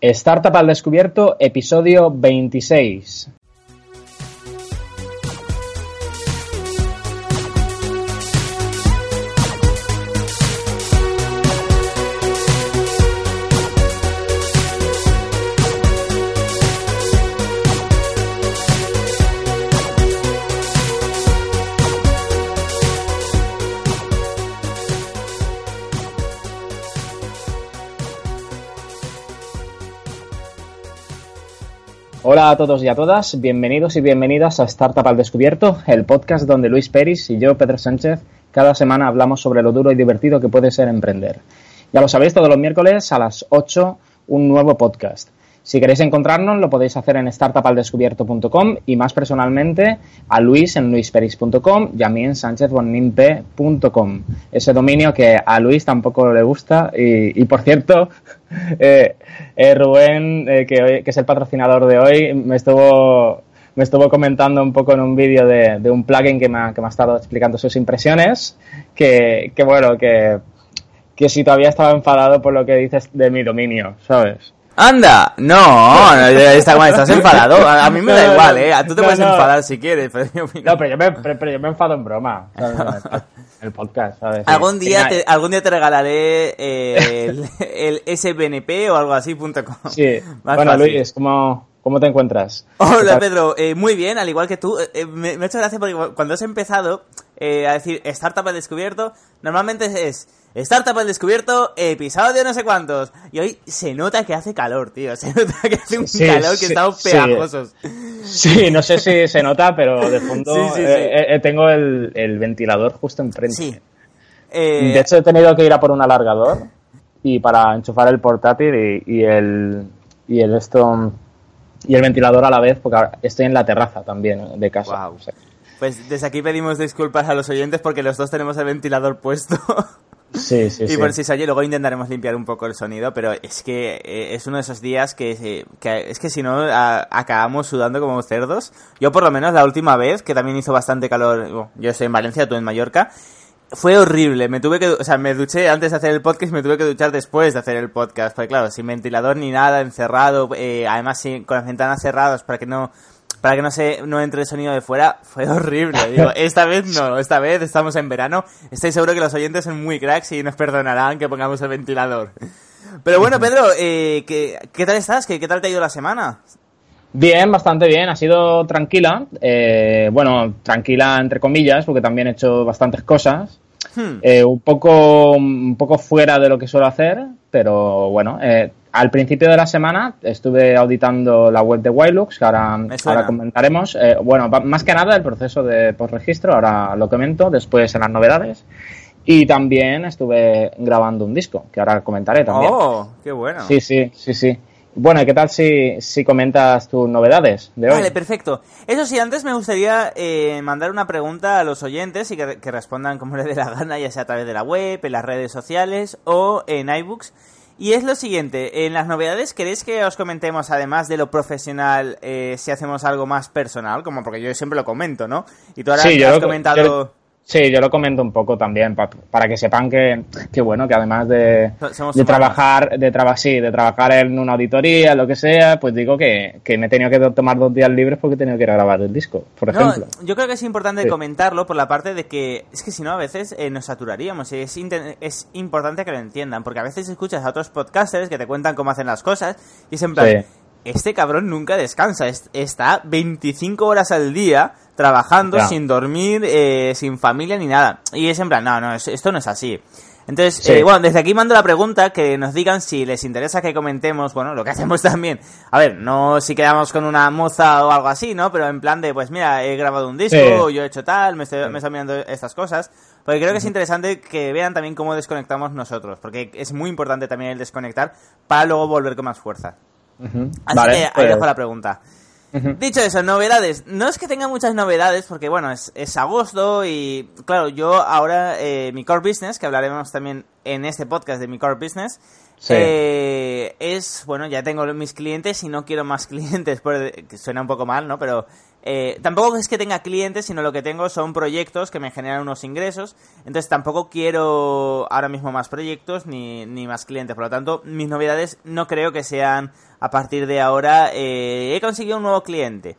Startup al Descubierto, episodio 26. Hola a todos y a todas, bienvenidos y bienvenidas a Startup al Descubierto, el podcast donde Luis Peris y yo, Pedro Sánchez, cada semana hablamos sobre lo duro y divertido que puede ser emprender. Ya lo sabéis, todos los miércoles a las 8 un nuevo podcast. Si queréis encontrarnos, lo podéis hacer en startupaldescubierto.com y más personalmente a Luis en luisperis.com y a mí en sanchezbonimpe.com. Ese dominio que a Luis tampoco le gusta y, por cierto, eh, eh, Rubén, eh, que, es el patrocinador de hoy, me estuvo me estuvo comentando un poco en un vídeo de, un plugin que me, ha, que me ha estado explicando sus impresiones, que, que bueno, que, que si todavía estaba enfadado por lo que dices de mi dominio, ¿sabes? ¡Anda! No, estás enfadado. A, mí me da igual, ¿eh? Tú te puedes enfadar si quieres. Pero yo no, pero yo, me, pero yo me enfado en broma. El podcast, ¿sabes? Algún día, te, algún día te regalaré eh, el, el, SBNP o algo así.com. Sí. bueno, Luis, ¿cómo, ¿cómo te encuentras? Hola, Pedro. Eh, muy bien, al igual que tú. Eh, me, me, ha hecho gracia porque cuando has empezado a decir Startup al descubierto, normalmente es Startup al descubierto, episodio no sé cuántos. Y hoy se nota que hace calor, tío. Se nota que hace un calor que estamos pegajosos. Sí. no sé si se nota, pero de fondo eh, eh, tengo el, ventilador justo enfrente. Sí. Eh, de hecho, he tenido que ir a por un alargador y para enchufar el portátil y, el y el esto y el ventilador a la vez, porque estoy en la terraza también de casa. Pues desde aquí pedimos disculpas a los oyentes porque los dos tenemos el ventilador puesto. Sí, sí, y por si se oye, luego intentaremos limpiar un poco el sonido, pero es que eh, es uno de esos días que, es que si no acabamos sudando como cerdos. Yo por lo menos la última vez, que también hizo bastante calor, yo estoy en Valencia, tú en Mallorca, fue horrible. Me tuve que, o sea, me duché antes de hacer el podcast y me tuve que duchar después de hacer el podcast. Porque claro, sin ventilador ni nada, encerrado, eh, además con las ventanas cerradas para que no para que no se no entre el sonido de fuera, fue horrible. Digo, esta vez no, esta vez estamos en verano. Estoy seguro que los oyentes son muy cracks y nos perdonarán que pongamos el ventilador. Pero bueno, Pedro, eh, ¿qué, ¿qué, tal estás? ¿Qué, ¿Qué tal te ha ido la semana? Bien, bastante bien. Ha sido tranquila. Eh, bueno, tranquila entre comillas, porque también he hecho bastantes cosas. Hmm. Eh, un, poco, un poco fuera de lo que suelo hacer, pero bueno, eh, al principio de la semana estuve auditando la web de Wilux, que ahora, ahora comentaremos. Eh, bueno, más que nada el proceso de postregistro, ahora lo comento, después en las novedades. Y también estuve grabando un disco, que ahora comentaré también. ¡Oh! ¡Qué bueno! Sí, sí, sí, sí. Bueno, ¿y qué tal si, si comentas tus novedades de hoy? Vale, perfecto. Eso sí, antes me gustaría eh, mandar una pregunta a los oyentes y que, que respondan como les dé la gana, ya sea a través de la web, en las redes sociales o en iBooks. Y es lo siguiente, en las novedades, ¿queréis que os comentemos, además de lo profesional, eh, si hacemos algo más personal? Como porque yo siempre lo comento, ¿no? Y tú ahora has comentado... Sí, yo lo comento un poco también para que sepan que, que, bueno, que además de, de trabajar, de trabajar, sí, de trabajar en una auditoría, lo que sea, pues digo que, que me he tenido que tomar dos días libres porque he tenido que ir a grabar el disco, por ejemplo. Yo creo que es importante comentarlo por la parte de que es que si no a veces eh, nos saturaríamos y es, es importante que lo entiendan, porque a veces escuchas a otros podcasters que te cuentan cómo hacen las cosas y es en plan, este cabrón nunca descansa, está 25 horas al día trabajando sin dormir, eh, sin familia ni nada. Y es en plan, no, no, esto no es así. Entonces, eh, bueno, desde aquí mando la pregunta que nos digan si les interesa que comentemos, bueno, lo que hacemos también. A ver, no si quedamos con una moza o algo así, ¿no? Pero en plan de, pues mira, he grabado un disco, yo he hecho tal, me estoy, me estoy mirando estas cosas. Porque creo que es interesante que vean también cómo desconectamos nosotros. Porque es muy importante también el desconectar para luego volver con más fuerza. Así que ahí pues dejo la pregunta. Dicho eso, novedades. No es que tenga muchas novedades, porque bueno, es, es agosto y claro, yo ahora, eh, mi core business, que hablaremos también en este podcast de mi core business, eh, es, bueno, ya tengo mis clientes y no quiero más clientes, suena un poco mal, ¿no? Pero eh, tampoco es que tenga clientes, sino lo que tengo son proyectos que me generan unos ingresos. Entonces tampoco quiero ahora mismo más proyectos ni, ni más clientes. Por lo tanto, mis novedades no creo que sean a partir de ahora. Eh, he conseguido un nuevo cliente.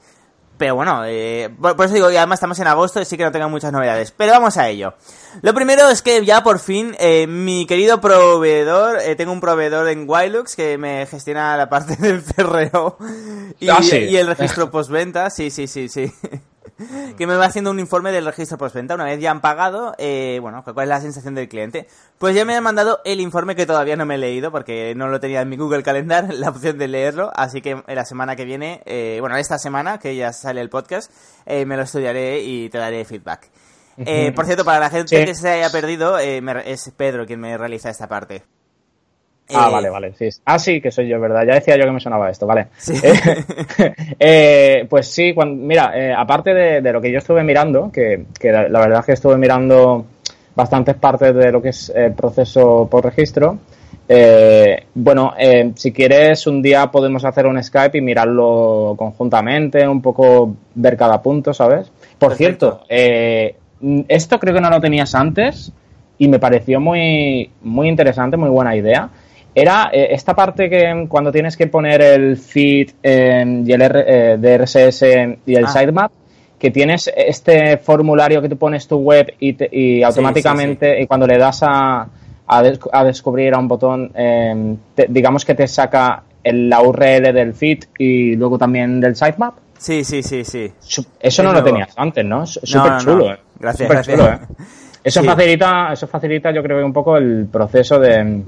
Pero bueno, eh, por, eso digo, y además estamos en agosto, y sí que no tengo muchas novedades. Pero vamos a ello. Lo primero es que ya por fin, eh, mi querido proveedor, eh, tengo un proveedor en Wilux que me gestiona la parte del cerreo y, ah, y el registro postventa. Sí, sí, sí, sí. que me va haciendo un informe del registro postventa. Una vez ya han pagado, eh, bueno, cuál es la sensación del cliente. Pues ya me han mandado el informe que todavía no me he leído porque no lo tenía en mi Google Calendar, la opción de leerlo. Así que la semana que viene, eh, bueno, esta semana que ya sale el podcast, eh, me lo estudiaré y te daré feedback. por cierto, para la gente que se haya perdido, es Pedro quien me realiza esta parte. Ah, eh, vale, vale. Sí. Ah, sí, que soy yo, ¿verdad? Ya decía yo que me sonaba esto, vale. Eh, eh, pues sí, cuando, mira, aparte de, lo que yo estuve mirando, que, la, verdad es que estuve mirando bastantes partes de lo que es el proceso por registro, bueno, si quieres, un día podemos hacer un Skype y mirarlo conjuntamente, un poco ver cada punto, ¿sabes? Por cierto, esto creo que no lo tenías antes y me pareció muy, muy interesante, muy buena idea era eh, esta parte que cuando tienes que poner el feed eh, y el eh, DRSS y el ah. sitemap, que tienes este formulario que tú pones tu web y, automáticamente, y cuando le das a, a, descubrir a un botón, em, digamos que te saca la URL del feed y luego también del sitemap. Sí, sí, sí, sí. Eso no lo tenías antes, ¿no? Súper chulo. Gracias, Eso facilita, eso facilita, yo creo, un poco el proceso de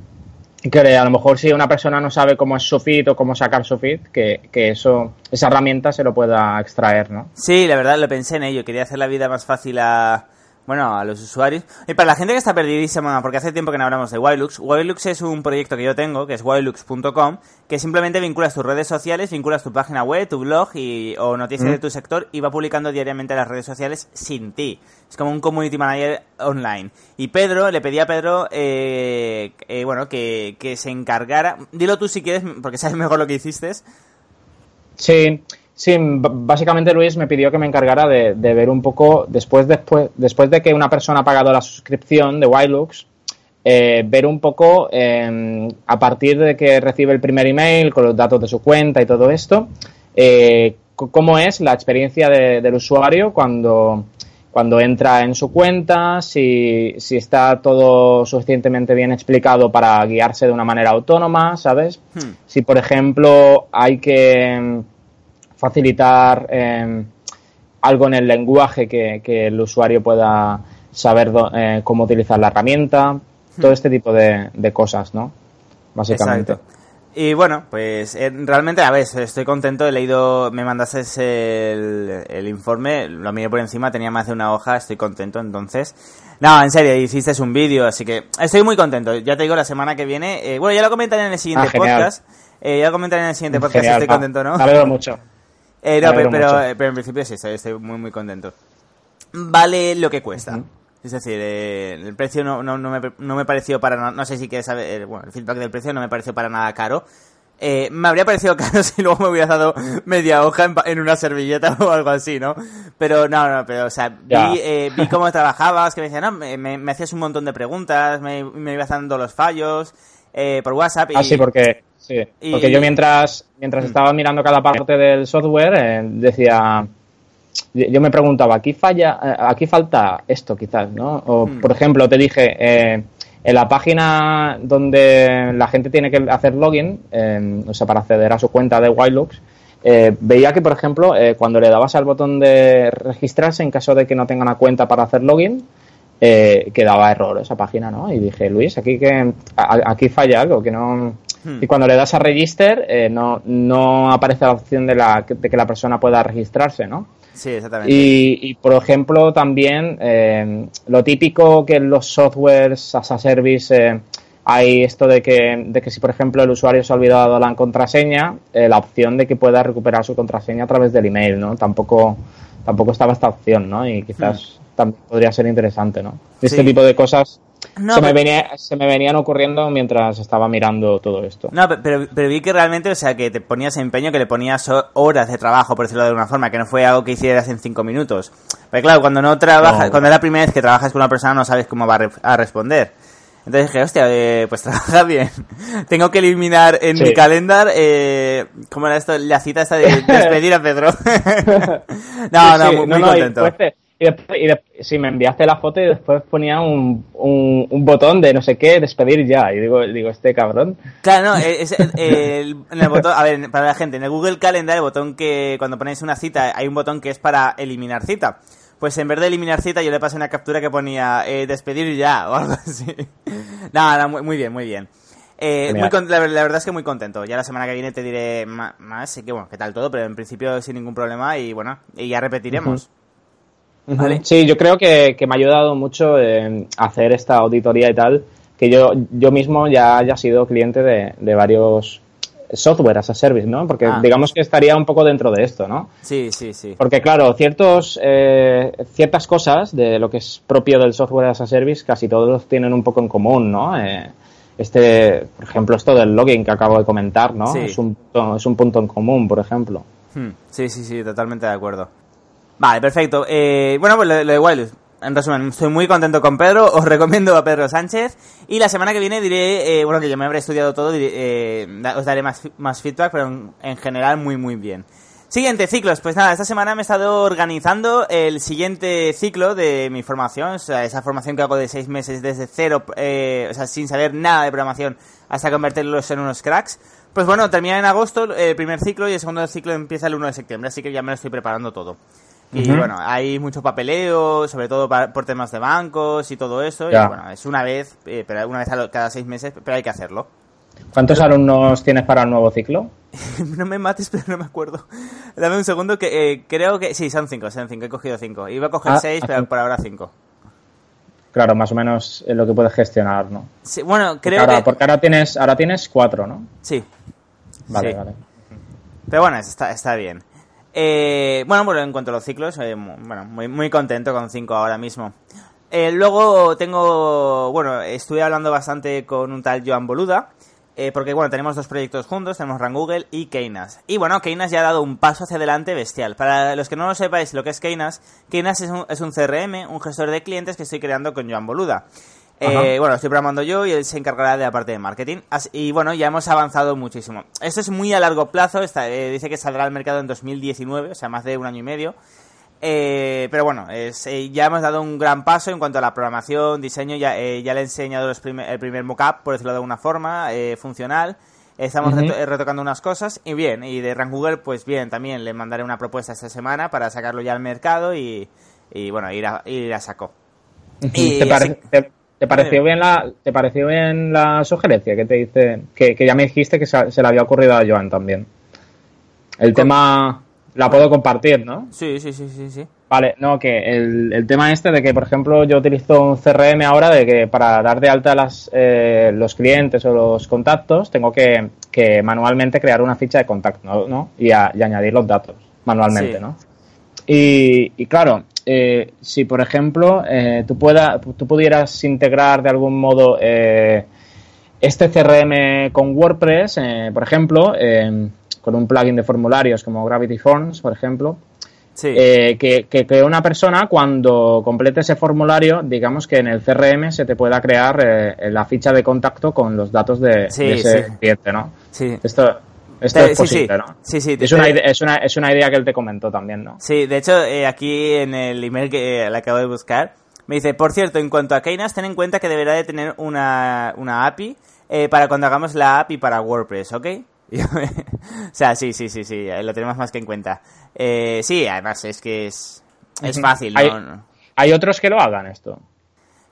que a lo mejor si una persona no sabe cómo es su feed o cómo sacar su feed, que, que eso, esa herramienta se lo pueda extraer, ¿no? Sí, la verdad lo pensé en ello, quería hacer la vida más fácil a, bueno, a los usuarios. Y para la gente que está perdidísima, porque hace tiempo que no hablamos de Wilux, Wilux es un proyecto que yo tengo, que es wilux.com, que simplemente vinculas tus redes sociales, vinculas tu página web, tu blog y, o noticias de tu sector y va publicando diariamente las redes sociales sin ti. Es como un community manager online. Y Pedro, le pedí a Pedro, eh, eh, bueno, que, que se encargara, dilo tú si quieres, porque sabes mejor lo que hiciste. Sí, Sí, básicamente Luis me pidió que me encargara de, ver un poco, después, después, después de que una persona ha pagado la suscripción de Wilux, eh, ver un poco em, a partir de que recibe el primer email con los datos de su cuenta y todo esto, eh, cómo es la experiencia del usuario cuando, cuando entra en su cuenta, si, si está todo suficientemente bien explicado para guiarse de una manera autónoma, ¿sabes? Hmm. Si, por ejemplo, hay que facilitar eh, algo en el lenguaje que, el usuario pueda saber eh, cómo utilizar la herramienta, todo hmm. este tipo de, cosas, ¿no? Básicamente. Y bueno, pues eh, realmente, a ver, estoy contento, he leído, me mandaste el, el informe, lo miré por encima, tenía más de una hoja, estoy contento, entonces... No, en serio, hiciste un vídeo, así que estoy muy contento. Ya te digo, la semana que viene, bueno, ya lo comentaré en el siguiente ah, podcast. ya lo comentaré en el siguiente podcast, estoy contento, ¿no? Me mucho. Eh, no, pero, pero, en principio sí, estoy, muy, muy contento. Vale lo que cuesta. Es decir, eh, el precio no, no, no, me, no me pareció para nada, no sé si quieres saber, eh, bueno, el feedback del precio no me pareció para nada caro. Eh, me habría parecido caro si luego me hubieras dado media hoja en, una servilleta o algo así, ¿no? Pero no, no, pero, o sea, vi, eh, vi cómo trabajabas, que me decían, no, me, me, hacías un montón de preguntas, me, me ibas dando los fallos eh, por WhatsApp. Y, ah, sí, porque Sí, porque yo mientras, mientras mm. estaba mirando cada parte del software, eh, decía, yo me preguntaba, aquí falla, eh, aquí falta esto quizás, ¿no? O, mm. por ejemplo, te dije, eh, en la página donde la gente tiene que hacer login, o sea, para acceder a su cuenta de Wildlooks, veía que, por ejemplo, cuando le dabas al botón de registrarse en caso de que no tenga una cuenta para hacer login, eh, que daba error esa página, ¿no? Y dije, Luis, aquí que aquí falla algo, que no Hmm. Y cuando le das a register, eh, no, no aparece la opción de, la, de que la persona pueda registrarse, ¿no? Sí, exactamente. Y, por ejemplo, también eh, lo típico que en los softwares as a service eh, hay esto de que, de que si, por ejemplo, el usuario se ha olvidado la contraseña, la opción de que pueda recuperar su contraseña a través del email, ¿no? Tampoco, tampoco estaba esta opción, ¿no? Y quizás hmm. también podría ser interesante, ¿no? Este tipo de cosas se, me venía, se, me venían ocurriendo mientras estaba mirando todo esto. No, pero, pero, vi que realmente, o sea, que te ponías empeño, que le ponías horas de trabajo, por decirlo de alguna forma, que no fue algo que hicieras en cinco minutos. Pero claro, cuando no trabajas, cuando es la primera vez que trabajas con una persona no sabes cómo va a, responder. Entonces dije, hostia, eh, pues trabaja bien. Tengo que eliminar en mi calendar, eh, ¿cómo era esto? La cita esta de despedir a Pedro. no, no, muy, contento. Y después, si me enviaste la foto y después ponía un, un, botón de no sé qué, despedir ya. Y digo, digo este cabrón. Claro, no, es, el, en el botón, a ver, para la gente, en el Google Calendar, el botón que cuando ponéis una cita, hay un botón que es para eliminar cita. Pues en vez de eliminar cita, yo le pasé una captura que ponía eh, despedir ya o algo así. Nada, no, muy, bien, muy bien. Eh, muy la, verdad es que muy contento. Ya la semana que viene te diré más, que bueno, qué tal todo, pero en principio sin ningún problema y bueno, y ya repetiremos. Sí, yo creo que, me ha ayudado mucho en hacer esta auditoría y tal, que yo, yo mismo ya haya sido cliente de, varios software as a service, ¿no? Porque ah. digamos que estaría un poco dentro de esto, ¿no? Sí, sí, sí. Porque claro, ciertos, eh, ciertas cosas de lo que es propio del software as a service, casi todos tienen un poco en común, ¿no? Eh, este, por ejemplo, esto del login que acabo de comentar, ¿no? Es, un, es un punto en común, por ejemplo. Hmm. Sí, sí, sí, totalmente de acuerdo. Vale, perfecto. Eh, bueno, pues lo, igual, en resumen, estoy muy contento con Pedro, os recomiendo a Pedro Sánchez y la semana que viene diré, eh, bueno, que yo me habré estudiado todo, eh, os daré más, más feedback, pero en, general muy, muy bien. Siguiente, ciclos. Pues nada, esta semana me he estado organizando el siguiente ciclo de mi formación, o sea, esa formación que hago de seis meses desde cero, o sea, sin saber nada de programación hasta convertirlos en unos cracks. Pues bueno, termina en agosto el primer ciclo y el segundo ciclo empieza el 1 de septiembre, así que ya me lo estoy preparando todo. Y bueno, hay mucho papeleo, sobre todo por temas de bancos y todo eso. Y bueno, es una vez, eh, pero una vez cada seis meses, pero hay que hacerlo. ¿Cuántos alumnos tienes para el nuevo ciclo? no me mates, pero no me acuerdo. Dame un segundo que eh, creo que... Sí, son cinco, son cinco. He cogido cinco. Iba a coger ah, seis, pero por ahora cinco. Claro, más o menos lo que puedes gestionar, ¿no? Sí, bueno, creo que... Porque ahora tienes, ahora tienes cuatro, ¿no? Sí. Vale, vale. Pero bueno, está, está bien. Eh, bueno, bueno, en cuanto a los ciclos, eh, bueno, muy, contento con 5 ahora mismo. Eh, luego tengo, bueno, estuve hablando bastante con un tal Joan Boluda, eh, porque bueno, tenemos dos proyectos juntos, tenemos Run Google y Keynas. Y bueno, Keynas ya ha dado un paso hacia adelante bestial. Para los que no lo sepáis lo que es Keynas, Keynas es un CRM, un gestor de clientes que estoy creando con Joan Boluda. Eh, bueno, estoy programando yo y él se encargará de la parte de marketing. y bueno, ya hemos avanzado muchísimo. Esto es muy a largo plazo. Eh, dice que saldrá al mercado en 2019, o sea, más de un año y medio. Eh, pero bueno, ya hemos dado un gran paso en cuanto a la programación, diseño. Ya, ya le he enseñado el primer mockup, por decirlo de alguna forma, funcional. Estamos retocando unas cosas y bien. Y de Rank Google, pues bien, también le mandaré una propuesta esta semana para sacarlo ya al mercado y, bueno, ir a, ir a saco. y, ¿Te, ¿Te pareció bien la, te pareció bien la sugerencia que te dice, que, ya me dijiste que se, le había ocurrido a Joan también? El tema la puedo compartir, ¿no? Sí, sí, sí, sí, sí. Vale, no, que el, tema este de que, por ejemplo, yo utilizo un CRM ahora de que para dar de alta las, eh, los clientes o los contactos tengo que, manualmente crear una ficha de contacto, ¿no? Y, añadir los datos manualmente, ¿no? Y, y, claro, eh, si por ejemplo eh, tú, pueda, tú pudieras integrar de algún modo eh, este CRM con WordPress, por ejemplo, con un plugin de formularios como Gravity Forms, por ejemplo, que, que, una persona cuando complete ese formulario, digamos que en el CRM se te pueda crear la ficha de contacto con los datos de, ese cliente, ¿no? Sí. Esto, esto es posible, ¿no? Sí, sí. Es una, idea, es, una, es una idea que él te comentó también, ¿no? Sí, de hecho, eh, aquí en el email que le acabo de buscar, me dice, por cierto, en cuanto a Keynas, ten en cuenta que deberá de tener una, una API eh, para cuando hagamos la API para WordPress, ¿ok? o sea, sí, sí, sí, sí, lo tenemos más que en cuenta. Eh, sí, además es que es, es fácil, ¿no? ¿Hay otros que lo hagan esto?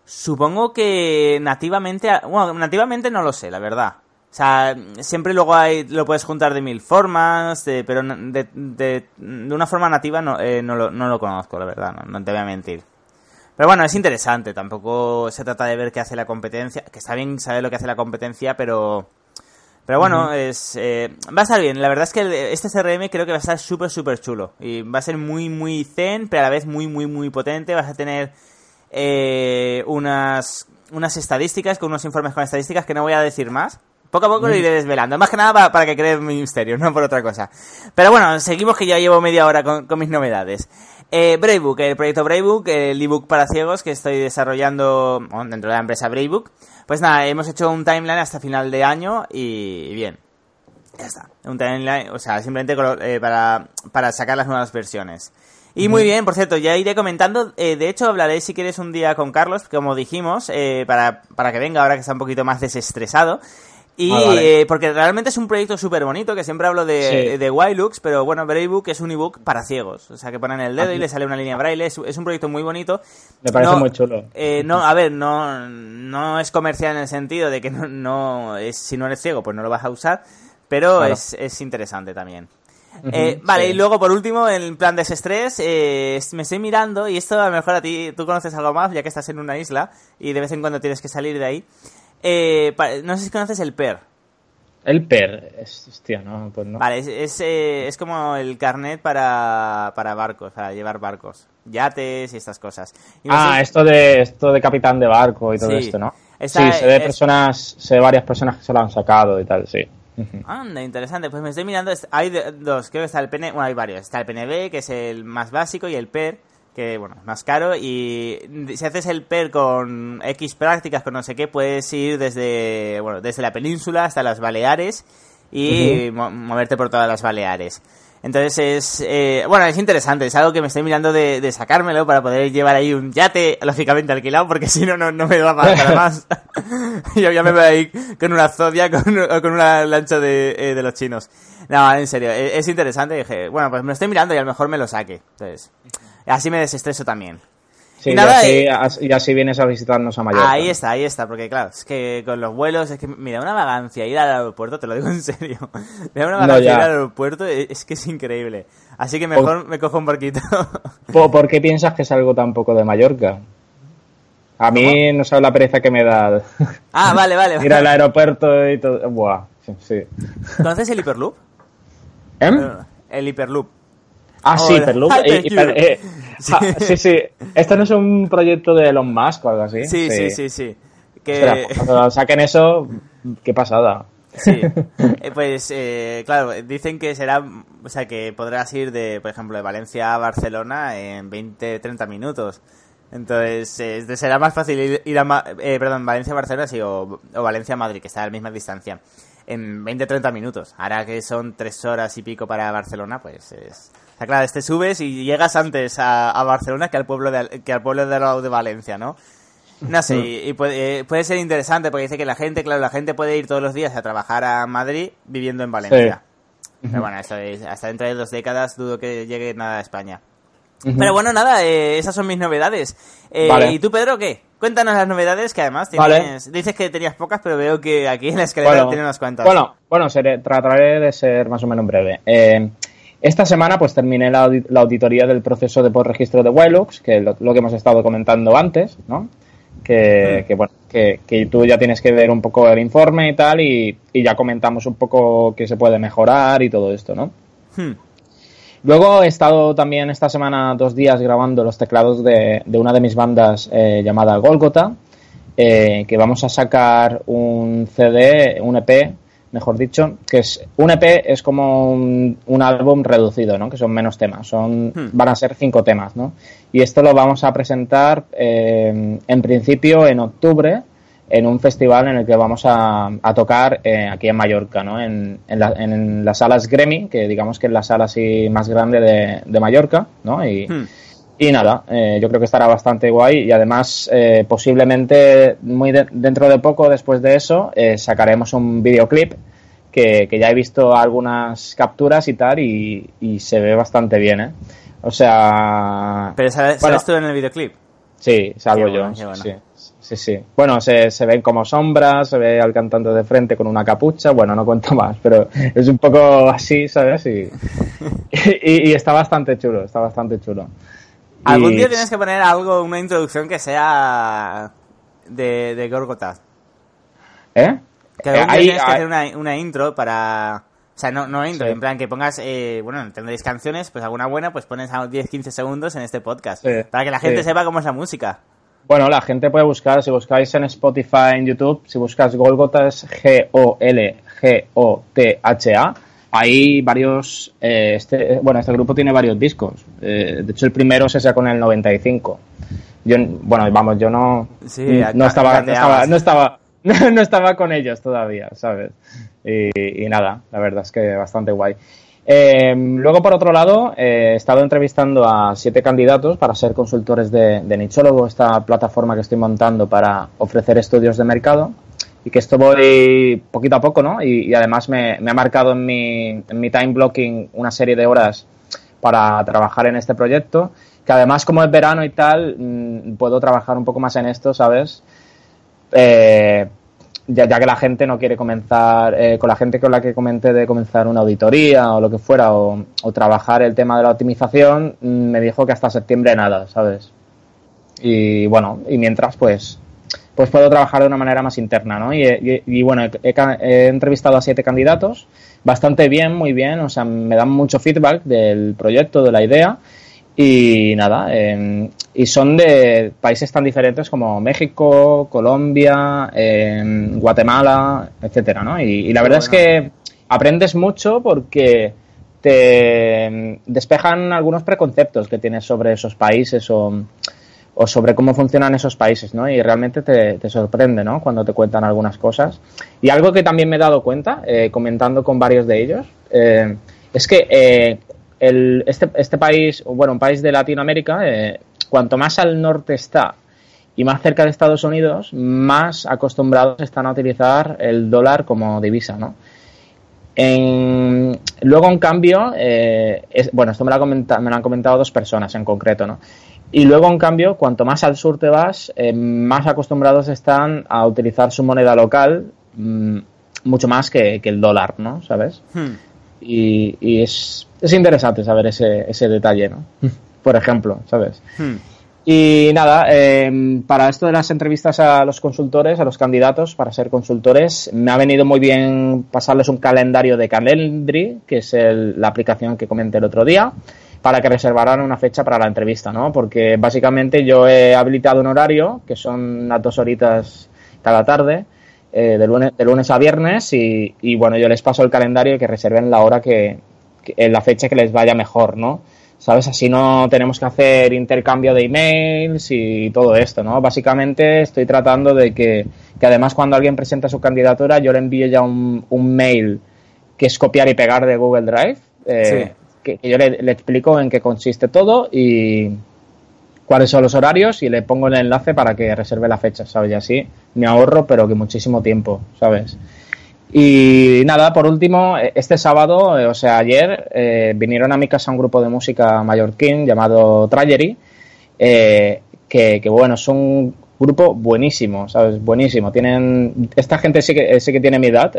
Supongo que nativamente, bueno, nativamente no lo sé, la verdad. O sea, siempre luego hay, lo puedes juntar de mil formas, pero de, de, una forma nativa no, eh, no, lo, no, lo, conozco, la verdad, no, te voy a mentir. Pero bueno, es interesante, tampoco se trata de ver qué hace la competencia, que está bien saber lo que hace la competencia, pero... Pero bueno, es, eh, va a estar bien. La verdad es que este CRM creo que va a estar súper, súper chulo. Y va a ser muy, muy zen, pero a la vez muy, muy, muy potente. Vas a tener eh, unas unas estadísticas, con unos informes con estadísticas que no voy a decir más. Poco a poco lo iré desvelando. Más que nada para, que creen mi misterio, no por otra cosa. Pero bueno, seguimos que ya llevo media hora con, mis novedades. Eh, Bravebook, el proyecto Bravebook, el ebook para ciegos que estoy desarrollando dentro de la empresa Bravebook. Pues nada, hemos hecho un timeline hasta final de año y bien. Ya está. Un timeline, o sea, simplemente eh, para, para sacar las nuevas versiones. Y muy bien, por cierto, ya iré comentando. Eh, de hecho, hablaré si quieres un día con Carlos, como dijimos, eh, para, para que venga ahora que está un poquito más desestresado. Y ah, eh, porque realmente es un proyecto súper bonito, que siempre hablo de, de Wilux, pero bueno, Braillebook es un ebook para ciegos. O sea, que ponen el dedo y le sale una línea braille. Es, un proyecto muy bonito. Me parece muy chulo. Eh, no, a ver, no, no es comercial en el sentido de que no, no es, si no eres ciego, pues no lo vas a usar, pero es, es interesante también. Eh, vale, y luego por último, en plan desestrés, eh, me estoy mirando, y esto a lo mejor a ti, tú conoces algo más, ya que estás en una isla, y de vez en cuando tienes que salir de ahí. Eh, no sé si conoces el PER. El PER, es, hostia, no, pues no. Vale, es, eh, es, como el carnet para, para, barcos, para llevar barcos, yates y estas cosas. ah, esto de esto de capitán de barco y todo esto, ¿no? sí, se ve personas, se ve varias personas que se lo han sacado y tal, sí. Anda, interesante. Pues me estoy mirando, hay dos, creo que está el PN, bueno, hay varios. Está el PNB, que es el más básico, y el PER, que bueno, más caro y si haces el PER con X prácticas, con no sé qué, puedes ir desde, bueno, desde la península hasta las Baleares y moverte por todas las Baleares. Entonces es, eh, bueno, es interesante, es algo que me estoy mirando de, sacármelo para poder llevar ahí un yate, lógicamente alquilado, porque si no, no, me va para más. Yo ya me voy a ir con una Zodia con, con una lancha de, eh, de los chinos. No, en serio, es, es interesante. Dije, bueno, pues me lo estoy mirando y a lo mejor me lo saque. Entonces, Así me desestreso también. Sí, y, así, y, así, vienes a visitarnos a Mallorca. Ahí está, ahí está, porque claro, es que con los vuelos, es que, mira, una vagancia ir al aeropuerto, te lo digo en serio. Mira, una vagancia ir al aeropuerto es, que es increíble. Así que mejor me cojo un barquito. ¿Por, qué piensas que salgo tan poco de Mallorca? A mí no sabes la pereza que me da. Ah, vale, vale. ir al aeropuerto y todo. Buah, sí. ¿Conoces el Hyperloop? ¿Eh? El Hyperloop. Ah, sí, Hyperloop. Eh, ah, sí. sí, Este no es un proyecto de Elon Musk o algo así. Sí, sí, sí, sí. Que... cuando saquen eso, qué pasada. Sí, eh, pues eh, claro, dicen que será, o sea, que podrás ir de, por ejemplo, de Valencia a Barcelona en 20, 30 minutos. Entonces, eh, será más fácil ir, a, eh, perdón, Valencia a Barcelona, sí, o, o Valencia a Madrid, que está a la misma distancia, en 20, 30 minutos. Ahora que son 3 horas y pico para Barcelona, pues es, sea, claro, te subes y llegas antes a, Barcelona que al pueblo de, que al pueblo de, de Valencia, ¿no? No sé, y, puede, ser interesante porque dice que la gente, claro, la gente puede ir todos los días a trabajar a Madrid viviendo en Valencia. Pero bueno, eso es, hasta dentro de dos décadas dudo que llegue nada a España. Pero bueno, nada, eh, esas son mis novedades. Eh, ¿Y tú, Pedro, qué? Cuéntanos las novedades que además tienes. Dices que tenías pocas, pero veo que aquí en la escalera tienes unas cuantas. Bueno, bueno, trataré de ser más o menos breve. Eh, esta semana pues terminé la, auditoría del proceso de postregistro de Wilux, que es lo, que hemos estado comentando antes, ¿no? Que, hmm. bueno, que, tú ya tienes que ver un poco el informe y tal, y, ya comentamos un poco qué se puede mejorar y todo esto, ¿no? Hmm. Luego he estado también esta semana dos días grabando los teclados de, una de mis bandas eh, llamada Golgota, eh, que vamos a sacar un CD, un EP mejor dicho, que es un EP es como un, álbum reducido, ¿no? Que son menos temas, son hmm. van a ser cinco temas, ¿no? Y esto lo vamos a presentar eh, en principio en octubre en un festival en el que vamos a, tocar eh, aquí en Mallorca, ¿no? En, en, las salas Gremi, que digamos que es la sala así más grande de, Mallorca, ¿no? Y, hmm. Y nada, eh, yo creo que estará bastante guay y además posiblemente muy dentro de poco después de eso sacaremos un videoclip que, ya he visto algunas capturas y tal y, se ve bastante bien, ¿eh? O sea... ¿Pero sabes, bueno, en el videoclip? Sí, salgo yo. sí, sí, sí. Bueno, se, se ven como sombras, se ve al cantante de frente con una capucha, bueno, no cuento más, pero es un poco así, ¿sabes? Y, y, está bastante chulo, está bastante chulo. Algún día tienes que poner algo, una introducción que sea de, de Gorgota. ¿Eh? Que eh, tienes que hacer una, intro para... O sea, no, no intro, en plan que pongas, eh, bueno, tendréis canciones, pues alguna buena, pues pones a 10-15 segundos en este podcast. para que la gente sepa cómo es la música. Bueno, la gente puede buscar, si buscáis en Spotify, en YouTube, si buscas Golgotha es G-O-L-G-O-T-H-A. Hay varios, eh, este, bueno, este grupo tiene varios discos. Eh, de hecho, el primero se sacó en el 95. Yo, bueno, vamos, yo no, Sí, no, estaba, no, estaba, no, estaba, no estaba con ellos todavía, ¿sabes? Y, y nada, la verdad es que bastante guay. Eh, luego, por otro lado, eh, he estado entrevistando a siete candidatos para ser consultores de, de Nichólogo, esta plataforma que estoy montando para ofrecer estudios de mercado. Y que esto voy poquito a poco, ¿no? Y, y además me, me ha marcado en mi, en mi time blocking una serie de horas para trabajar en este proyecto. Que además, como es verano y tal, mm, puedo trabajar un poco más en esto, ¿sabes? Eh, ya, que la gente no quiere comenzar, eh, con la gente con la que comenté de comenzar una auditoría o lo que fuera, o, o trabajar el tema de la optimización, mm, me dijo que hasta septiembre nada, ¿sabes? Y bueno, y mientras, pues, pues puedo trabajar de una manera más interna, ¿no? Y, y- y, bueno, he, he ca- he entrevistado a siete candidatos, bastante bien, muy bien, o sea, me dan mucho feedback del proyecto, de la idea, y nada, eh, y son de países tan diferentes como México, Colombia, eh, Guatemala, etcétera, ¿no? Y, y la verdad es que aprendes mucho porque te despejan algunos preconceptos que tienes sobre esos países o, o sobre cómo funcionan esos países, ¿no? Y realmente te, te sorprende, ¿no? Cuando te cuentan algunas cosas. Y algo que también me he dado cuenta, eh, comentando con varios de ellos, eh, es que eh, el, este, este país, bueno, un país de Latinoamérica, cuanto más al norte está y más cerca de Estados Unidos, más acostumbrados están a utilizar el dólar como divisa, ¿no? Luego, en cambio, bueno, esto me lo, me lo han comentado dos personas en concreto, ¿no? Y luego, en cambio, cuanto más al sur te vas, eh, más acostumbrados están a utilizar su moneda local, mm, mucho más que, que el dólar, ¿no? ¿Sabes? Hmm. Y, y es, es interesante saber ese, ese detalle, ¿no? Por ejemplo, ¿sabes? Hmm. Y nada, eh, para esto de las entrevistas a los consultores, a los candidatos para ser consultores, me ha venido muy bien pasarles un calendario de Calendly, que es el- la aplicación que comenté el otro día, para que reservaran una fecha para la entrevista, ¿no? Porque básicamente yo he habilitado un horario, que son unas dos horitas cada tarde, eh, de, lunes, de lunes a viernes, y, bueno, yo les paso el calendario y que reserven la hora que, que- la fecha que les vaya mejor, ¿no? ¿Sabes? Así no tenemos que hacer intercambio de emails y todo esto, ¿no? Básicamente estoy tratando de que, que además cuando alguien presenta su candidatura yo le envío ya un, un mail que es copiar y pegar de Google Drive, eh, Sí. Que, yo le, explico en qué consiste todo y cuáles son los horarios y le pongo el enlace para que reserve la fecha, ¿sabes? Y así me ahorro, pero que muchísimo tiempo, ¿sabes? Y nada, por último, eh, este sábado, eh, o sea, ayer, eh, vinieron a mi casa un grupo de música mallorquín llamado Trayery, eh, que, bueno, es un grupo buenísimo, ¿sabes? Buenísimo. Tienen, esta gente sí que, sí que tiene mi edad,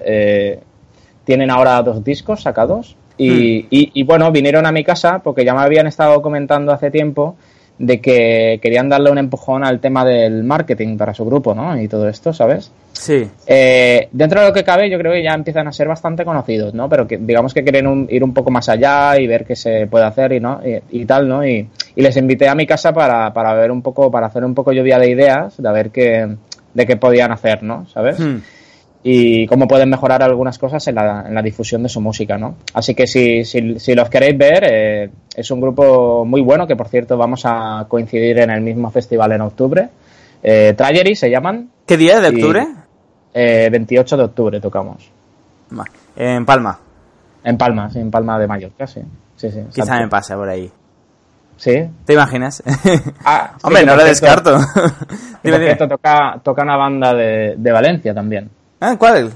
tienen ahora dos discos sacados y, y, y, bueno, vinieron a mi casa porque ya me habían estado comentando hace tiempo de que querían darle un empujón al tema del marketing para su grupo, ¿no? Y todo esto, ¿sabes? Sí. Eh, dentro de lo que cabe, yo creo que ya empiezan a ser bastante conocidos, ¿no? Pero que digamos que quieren un- ir un poco más allá y ver qué se puede hacer y, ¿no? y, y tal, ¿no? Y, y les invité a mi casa para, para ver un poco, para hacer un poco lluvia de ideas, de a ver qué, de qué podían hacer, ¿no? ¿Sabes? Hmm. Y cómo pueden mejorar algunas cosas en la, en la difusión de su música, ¿no? Así que si, si, si los queréis ver, eh, es un grupo muy bueno, que por cierto vamos a coincidir en el mismo festival en octubre. Eh, Trayery se llaman, ¿Qué día de Y- octubre? eh, 28 de octubre tocamos. En Palma. En Palma, sí, en Palma de Mallorca, sí. Sí, sí. Quizá me pase por ahí. Sí. ¿Te imaginas? Ah, sí, Hombre, no lo descarto. dime, dime. toca, toca una banda de, de Valencia también. Ah, ¿Cuál?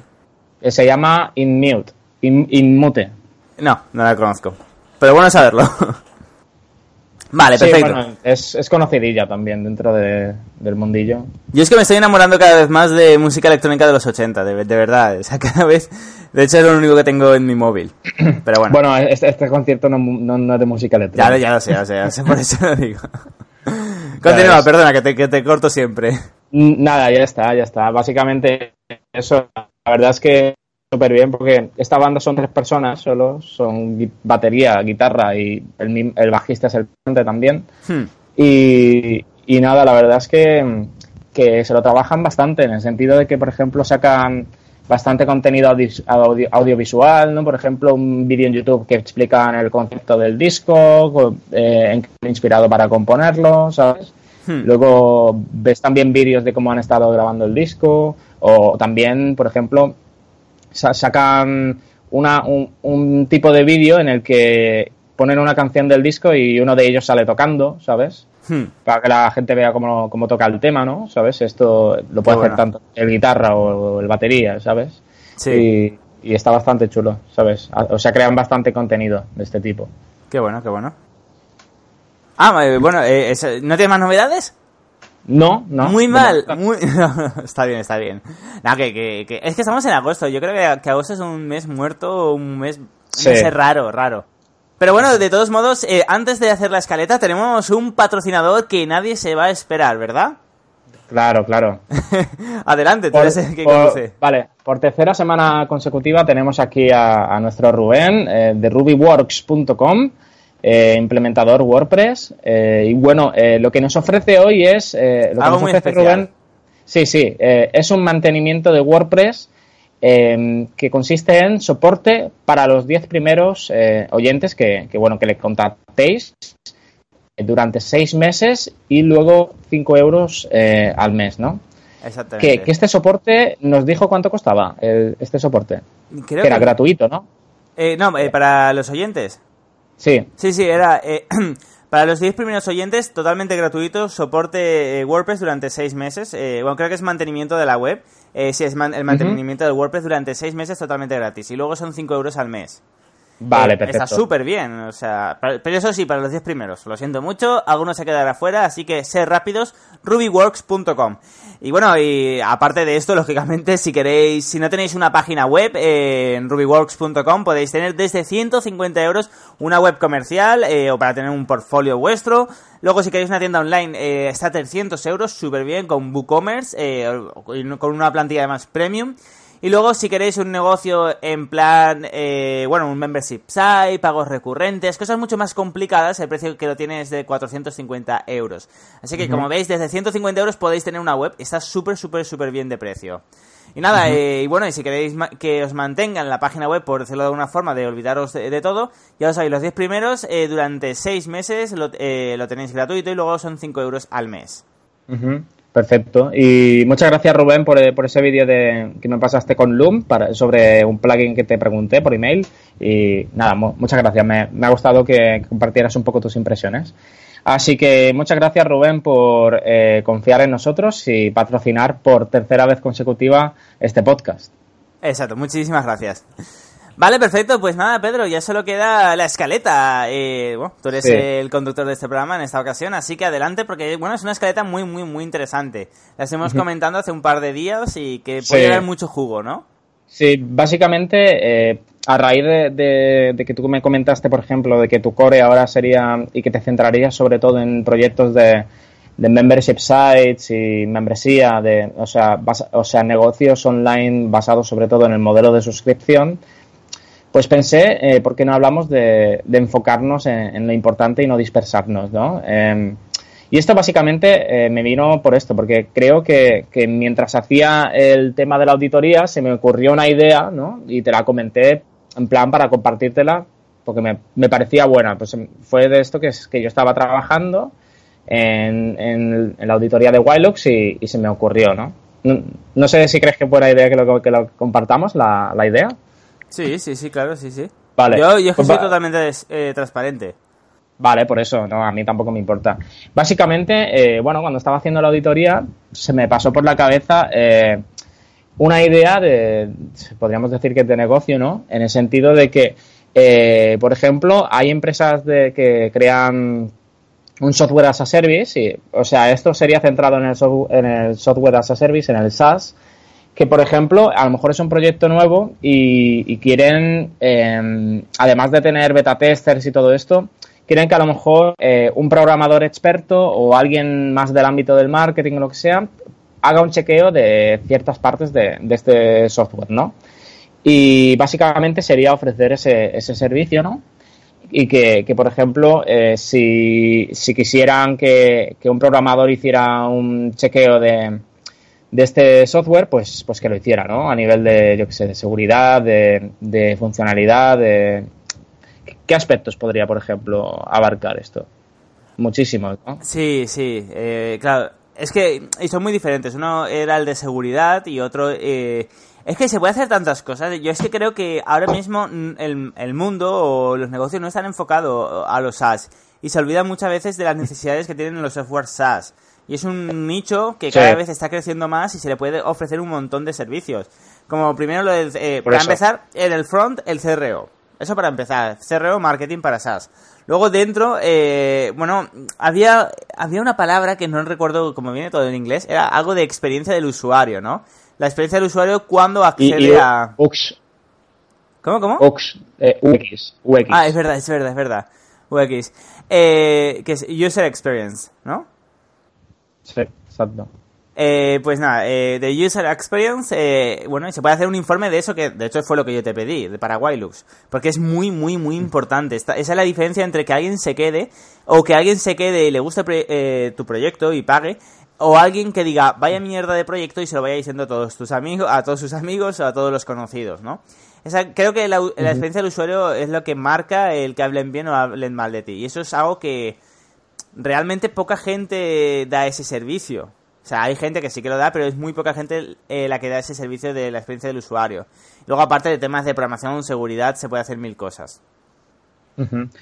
Eh, se llama Inmute. In, Inmute. No, no la conozco. Pero bueno saberlo. vale, Sí, perfecto. bueno, es, es conocidilla también dentro de- del mundillo. Yo es que me estoy enamorando cada vez más de música electrónica de los 80, de, de verdad. O sea, cada vez... De hecho, es lo único que tengo en mi móvil. Pero bueno. Bueno, este, este concierto no, no- no es de música ya, electrónica. lo- ya lo sé, ya lo sé, ya lo sé, por eso lo digo. Continúa, perdona, que te, que te corto siempre. Nada, ya está, ya está. Básicamente, eso, la verdad es que súper bien porque esta banda son tres personas solo, son batería, guitarra y el, el bajista es el cantante también. Hmm. Y, y nada, la verdad es que, que se lo trabajan bastante, en el sentido de que, por ejemplo, sacan bastante contenido audiovisual, ¿no? Por ejemplo, un vídeo en YouTube que explican el concepto del disco, eh, inspirado para componerlo, ¿sabes? Hmm. Luego ves también vídeos de cómo han estado grabando el disco, o también, por ejemplo, sacan una, un, tipo de vídeo en el que ponen una canción del disco y uno de ellos sale tocando, ¿sabes? Hmm. Para que la gente vea cómo, cómo, toca el tema, ¿no? ¿Sabes? Esto lo puede hacer tanto el guitarra o el batería, ¿sabes? Sí. Y, y, está bastante chulo, ¿sabes? O sea, crean bastante contenido de este tipo. Qué bueno, qué bueno. Ah, eh, bueno, eh, ¿no tiene más novedades? No, no. Muy mal, muy... está bien, está bien. No, que, que, es que estamos en agosto. Yo creo que, agosto es un mes muerto, un mes, raro, raro. Pero bueno, de todos modos, eh, antes de hacer la escaleta, tenemos un patrocinador que nadie se va a esperar, ¿verdad? Claro, claro. Adelante, por, Vale, por tercera semana consecutiva tenemos aquí a, nuestro Rubén de rubyworks.com eh, implementador WordPress. Eh, y bueno, eh, lo que nos ofrece hoy es. lo que nos ofrece Rubén. Sí, sí, es un mantenimiento de WordPress que consiste en soporte para los 10 primeros oyentes que, bueno, que le contactéis durante 6 meses y luego 5 euros al mes, ¿no? Exactamente. Que, este soporte nos dijo cuánto costaba este soporte. que era gratuito, ¿no? no, para los oyentes. Sí. Sí, sí, era... Eh, para los 10 primeros oyentes, totalmente gratuito, soporte eh, WordPress durante 6 meses. Eh, bueno, creo que es mantenimiento de la web. sí, es el mantenimiento de WordPress durante 6 meses totalmente gratis. Y luego son 5 euros al mes. Vale, perfecto. Está súper bien, o sea, pero eso sí, para los 10 primeros. Lo siento mucho, algunos se quedará fuera, así que ser rápidos, rubyworks.com. Y bueno, y aparte de esto, lógicamente, si queréis, si no tenéis una página web eh, en rubyworks.com, podéis tener desde 150 euros una web comercial eh, o para tener un portfolio vuestro. Luego, si queréis una tienda online, eh, está a 300 euros, súper bien, con WooCommerce, con una plantilla además premium. Y luego, si queréis un negocio en plan, eh, bueno, un membership site, pagos recurrentes, cosas mucho más complicadas, el precio que lo tiene es de 450 euros. Así que, como veis, desde 150 euros podéis tener una web. Está súper, súper, súper bien de precio. Y nada, eh, y bueno, y si queréis que os mantengan la página web, por decirlo de alguna forma, de olvidaros de, todo, ya os sabéis, los 10 primeros, eh, durante 6 meses lo, lo, tenéis gratuito y luego son 5 euros al mes. Perfecto. Y muchas gracias, Rubén, por, por ese vídeo que me pasaste con Loom para, sobre un plugin que te pregunté por email. Y nada, muchas gracias. Me, ha gustado que compartieras un poco tus impresiones. Así que muchas gracias, Rubén, por eh, confiar en nosotros y patrocinar por tercera vez consecutiva este podcast. Exacto, muchísimas gracias. Vale, perfecto. Pues nada, Pedro, ya solo queda la escaleta. Eh, bueno, tú eres el conductor de este programa en esta ocasión, así que adelante porque, bueno, es una escaleta muy, muy, muy interesante. La estuvimos comentando hace un par de días y que puede dar mucho jugo, ¿no? Sí, básicamente, eh, a raíz de, que tú me comentaste, por ejemplo, de que tu core ahora sería y que te centrarías sobre todo en proyectos de, de membership sites y membresía, de, o, sea, o sea, negocios online basados sobre todo en el modelo de suscripción, pues pensé, eh, ¿por qué no hablamos de, enfocarnos en, lo importante y no dispersarnos, ¿no? Em, y esto básicamente eh, me vino por esto, porque creo que, mientras hacía el tema de la auditoría se me ocurrió una idea, ¿no? Y te la comenté en plan para compartírtela, porque me, parecía buena. Pues em, fue de esto que, que yo estaba trabajando en, la auditoría de Wilox y, y, se me ocurrió, ¿no? ¿no? sé si crees que buena idea que lo, que lo compartamos, la, la idea. Sí, sí, sí, claro, sí, sí. Vale. Yo, yo pues soy totalmente eh, transparente. Vale, por eso, no, a mí tampoco me importa. Básicamente, eh, bueno, cuando estaba haciendo la auditoría, se me pasó por la cabeza eh, una idea de, podríamos decir que de negocio, ¿no? En el sentido de que, por ejemplo, hay empresas de, que crean un software as a service, y, o sea, esto sería centrado en el, en el software as a service, en el SaaS, que, por ejemplo, a lo mejor es un proyecto nuevo y, quieren, em, además de tener beta testers y todo esto, quieren que a lo mejor eh, un programador experto o alguien más del ámbito del marketing o lo que sea haga un chequeo de ciertas partes de, este software, ¿no? Y básicamente sería ofrecer ese, ese servicio, ¿no? y que, por ejemplo, eh, si, si, quisieran que, un programador hiciera un chequeo de, de, este software, pues, pues que lo hiciera, ¿no? A nivel de, yo qué sé, de seguridad, de, funcionalidad, de... ¿Qué aspectos podría, por ejemplo, abarcar esto? Muchísimos, ¿no? Sí, sí, eh, claro. Es que son muy diferentes. Uno era el de seguridad y otro... Eh, es que se puede hacer tantas cosas. Yo es que creo que ahora mismo el, el mundo o los negocios no están enfocados a los SaaS y se olvidan muchas veces de las necesidades que tienen los software SaaS. Y es un nicho que cada vez está creciendo más y se le puede ofrecer un montón de servicios. Como primero lo del, eh, para empezar, en el front, el CRO. Eso para empezar. CRO, marketing para SaaS. Luego dentro, eh, bueno, había, había una palabra que no recuerdo cómo viene todo en inglés. Era algo de experiencia del usuario, ¿no? la experiencia del usuario cuando accede a... UX. ¿Cómo, cómo? UX, eh, UX, UX. Ah, es verdad, es verdad, es verdad. UX. Eh, que es User Experience, ¿no? Sí, exacto. Eh, pues nada, eh, de User Experience, eh, bueno, se puede hacer un informe de eso que de hecho fue lo que yo te pedí, de Paraguay Lux, porque es muy, muy, muy importante. esa es la diferencia entre que alguien se quede o que alguien se quede y le guste eh, tu proyecto y pague o alguien que diga, vaya mierda de proyecto y se lo vaya diciendo a todos tus amigos, a todos sus amigos o a todos los conocidos, ¿no? creo que la, experiencia del usuario es lo que marca el que hablen bien o hablen mal de ti. Y eso es algo que realmente poca gente da ese servicio. O sea, hay gente que sí que lo da, pero es muy poca gente eh, la que da ese servicio de la experiencia del usuario. Luego, aparte de temas de programación, seguridad, se puede hacer mil cosas.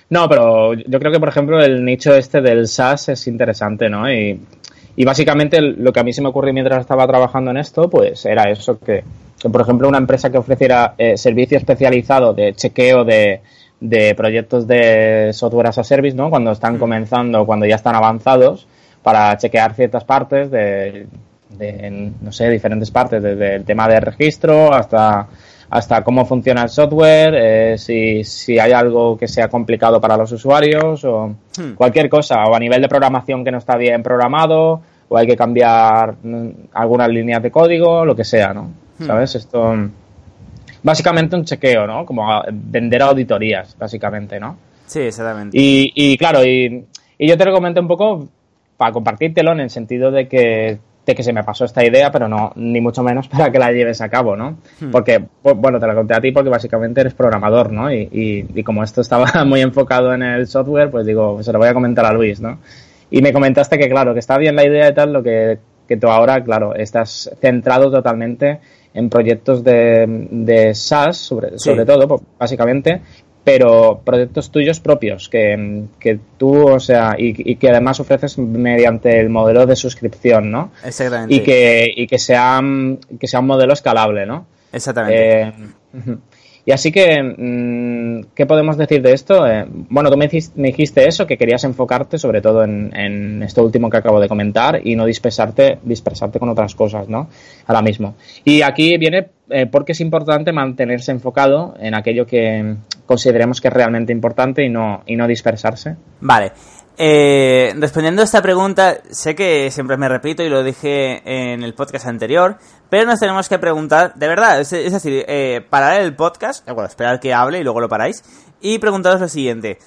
No, pero yo creo que, por ejemplo, el nicho este del SaaS es interesante, ¿no? Y básicamente lo que a mí se me ocurrió mientras estaba trabajando en esto, pues era eso, que, por ejemplo una empresa que ofreciera eh, servicio especializado de chequeo de, de proyectos de software as a service, ¿no? Cuando están mm. comenzando, cuando ya están avanzados, para chequear ciertas partes de, de no sé, diferentes partes, desde el tema de registro hasta hasta cómo funciona el software, eh, si, si, hay algo que sea complicado para los usuarios o hmm. cualquier cosa, o a nivel de programación que no está bien programado, o hay que cambiar mm, algunas líneas de código, lo que sea, ¿no? Hmm. ¿Sabes? Esto. Básicamente un chequeo, ¿no? Como vender auditorías, básicamente, ¿no? Sí, exactamente. Y, y claro, y, y yo te lo comenté un poco para compartírtelo en el sentido de que de que se me pasó esta idea, pero no, ni mucho menos para que la lleves a cabo, ¿no? Hmm. Porque, bueno, te la conté a ti porque básicamente eres programador, ¿no? Y, y, como esto estaba muy enfocado en el software, pues digo, se lo voy a comentar a Luis, ¿no? Y me comentaste que, claro, que está bien la idea y tal, lo que, que tú ahora, claro, estás centrado totalmente en proyectos de, de SaaS, sobre, sobre todo, pues, básicamente, pero proyectos tuyos propios que, que tú, o sea, y, que además ofreces mediante el modelo de suscripción, ¿no? Exactamente. Y que, y que, sea, que sea un modelo escalable, ¿no? Exactamente. Eh, y así que, mm, ¿qué podemos decir de esto? Eh, bueno, tú me dijiste, eso, que querías enfocarte sobre todo en, en, esto último que acabo de comentar y no dispersarte, dispersarte con otras cosas, ¿no? Ahora mismo. Y aquí viene eh, porque es importante mantenerse enfocado en aquello que consideremos que es realmente importante y no, y no dispersarse. Vale. Eh, respondiendo a esta pregunta, sé que siempre me repito y lo dije en el podcast anterior, pero nos tenemos que preguntar, de verdad, es, decir, eh, parar el podcast, bueno, esperar que hable y luego lo paráis, y preguntaros lo siguiente,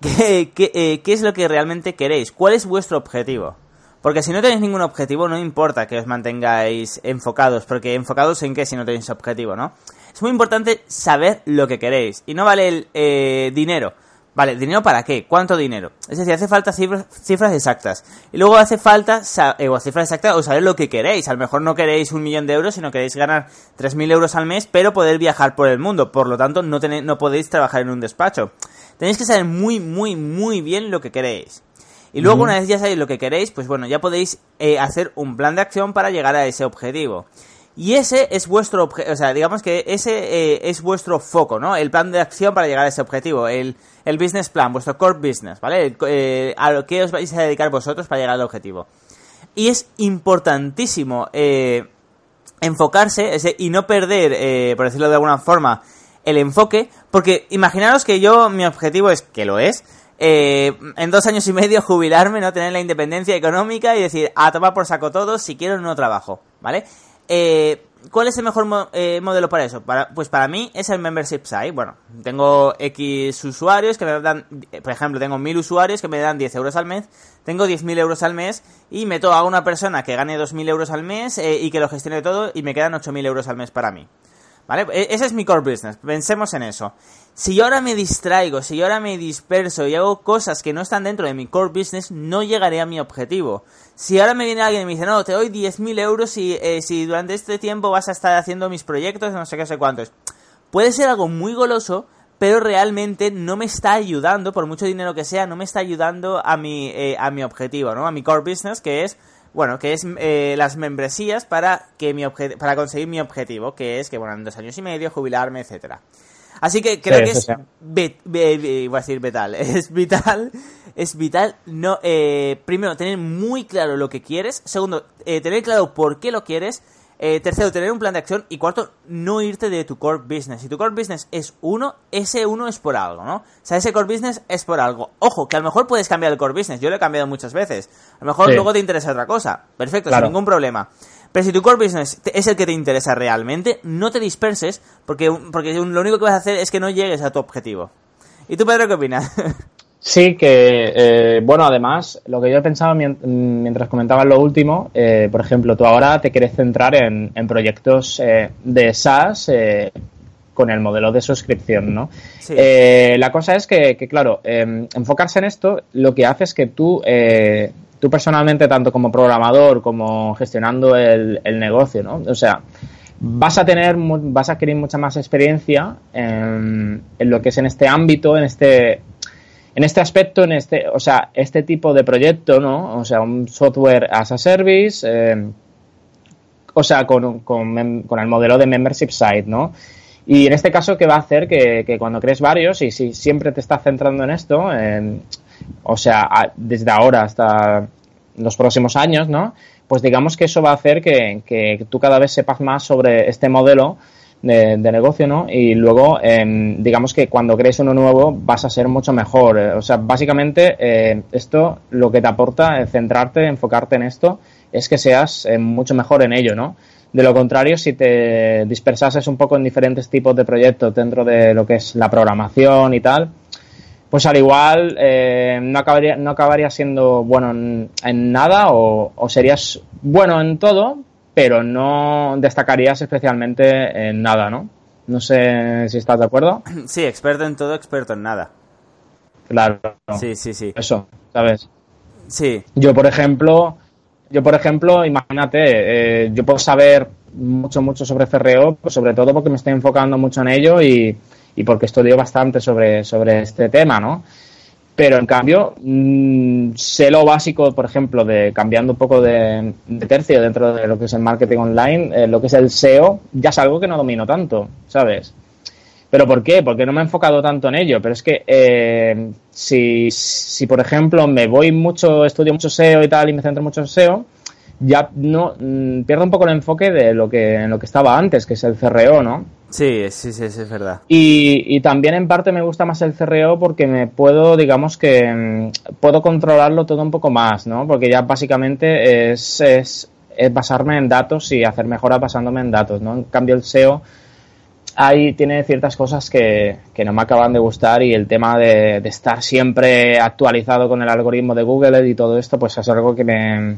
¿qué, eh, ¿qué es lo que realmente queréis? ¿Cuál es vuestro objetivo? Porque si no tenéis ningún objetivo, no importa que os mantengáis enfocados, porque enfocados en qué si no tenéis objetivo, ¿no? Es muy importante saber lo que queréis, y no vale el eh, dinero Vale, ¿dinero para qué? ¿Cuánto dinero? Es decir, hace falta cifras, exactas. Y luego hace falta, eh, o cifras exactas, o saber lo que queréis. A lo mejor no queréis un millón de euros, sino queréis ganar 3.000 euros al mes, pero poder viajar por el mundo. Por lo tanto, no, no podéis trabajar en un despacho. Tenéis que saber muy, muy, muy bien lo que queréis. Y luego, una vez ya sabéis lo que queréis, pues bueno, ya podéis eh, hacer un plan de acción para llegar a ese objetivo. Y ese es vuestro objetivo, o sea, digamos que ese eh, es vuestro foco, ¿no? El plan de acción para llegar a ese objetivo, el, el business plan, vuestro core business, ¿vale? Eh, a lo que os vais a dedicar vosotros para llegar al objetivo. Y es importantísimo eh, enfocarse ese, y no perder, por decirlo de alguna forma, el enfoque, porque imaginaros que yo, mi objetivo es, que lo es, en dos años y medio jubilarme, no tener la independencia económica y decir, a tomar por saco todo, si quiero no trabajo, ¿vale? Eh, ¿cuál es el mejor eh, modelo para eso? Para, pues para mí es el membership site. Bueno, tengo X usuarios que me dan, por ejemplo, tengo 1000 usuarios que me dan 10 euros al mes, tengo 10.000 euros al mes y meto a una persona que gane 2.000 euros al mes eh, y que lo gestione todo y me quedan 8.000 euros al mes para mí. ¿Vale? E, ese es mi core business. Pensemos en eso. Si yo ahora me distraigo, si yo ahora me disperso y hago cosas que no están dentro de mi core business, no llegaré a mi objetivo. Si ahora me viene alguien y me dice, no, te doy 10.000 euros si, eh, si durante este tiempo vas a estar haciendo mis proyectos, no sé qué, sé cuántos. Puede ser algo muy goloso, pero realmente no me está ayudando, por mucho dinero que sea, no me está ayudando a mi, eh, a mi objetivo, ¿no? A mi core business, que es bueno, que es eh, las membresías para, que mi para conseguir mi objetivo, que es que, bueno, en dos años y medio, jubilarme, etcétera. Así que creo que es, voy a decir vital, es vital, es vital, no, eh, primero, tener muy claro lo que quieres, segundo, eh, tener claro por qué lo quieres, eh, tercero, tener un plan de acción. Y cuarto, no irte de tu core business. Si tu core business es uno, ese uno es por algo, ¿no? O sea, ese core business es por algo. Ojo, que a lo mejor puedes cambiar el core business. Yo lo he cambiado muchas veces. A lo mejor luego te interesa otra cosa. Perfecto, sin ningún problema. Pero si tu core business es el que te interesa realmente, no te disperses porque, porque lo único que vas a hacer es que no llegues a tu objetivo. ¿Y tú, Pedro, qué opinas? Sí, que, eh, bueno, además, lo que yo he pensado mientras comentabas lo último, eh, por ejemplo, tú ahora te quieres centrar en, proyectos eh, de SaaS con el modelo de suscripción, ¿no? la cosa es que, claro, em, enfocarse en esto lo que hace es que tú, tú personalmente, tanto como programador como gestionando el, el negocio, ¿no? O sea, vas a tener, vas a adquirir mucha más experiencia en, en, lo que es en este ámbito, en este en este aspecto, en este, o sea, este tipo de proyecto, ¿no? O sea, un software as a service, eh, o sea, con, con, el modelo de membership site, ¿no? Y en este caso, ¿qué va a hacer? Que, cuando crees varios y si siempre te estás centrando en esto, o sea, desde ahora hasta los próximos años, ¿no? Pues digamos que eso va a hacer que, que tú cada vez sepas más sobre este modelo de, negocio, ¿no? Y luego, em, digamos que cuando crees uno nuevo vas a ser mucho mejor. O sea, básicamente eh, esto lo que te aporta, eh, centrarte, enfocarte en esto, es que seas eh, mucho mejor en ello, ¿no? De lo contrario, si te dispersases un poco en diferentes tipos de proyectos dentro de lo que es la programación y tal, pues al igual no, acabaría, no acabaría siendo bueno en, nada o, o, serías bueno en todo, pero no destacarías especialmente en nada, ¿no? No sé si estás de acuerdo. Sí, experto en todo, experto en nada. Claro. Sí, sí, sí. Eso, ¿sabes? Sí. Yo, por ejemplo, yo, por ejemplo, imagínate, eh, yo puedo saber mucho, mucho sobre CRO, pues sobre todo porque me estoy enfocando mucho en ello y, y porque estudio bastante sobre, sobre este tema, ¿no? Pero en cambio, mm, sé lo básico, por ejemplo, de cambiando un poco de, tercio dentro de lo que es el marketing online, eh, lo que es el SEO, ya es algo que no domino tanto, ¿sabes? ¿Pero por qué? Porque no me he enfocado tanto en ello. Pero es que eh, si, si, por ejemplo, me voy mucho, estudio mucho SEO y tal, y me centro mucho en SEO, ya no mm, pierdo un poco el enfoque de lo que en lo que estaba antes, que es el CRO, ¿no? Sí, sí, sí, es verdad. Y, y también en parte me gusta más el CRO porque me puedo, digamos que mm, puedo controlarlo todo un poco más, ¿no? Porque ya básicamente es, es, es basarme en datos y hacer mejoras basándome en datos, ¿no? En cambio el SEO ahí tiene ciertas cosas que, que, no me acaban de gustar y el tema de, de, estar siempre actualizado con el algoritmo de Google y todo esto, pues es algo que me,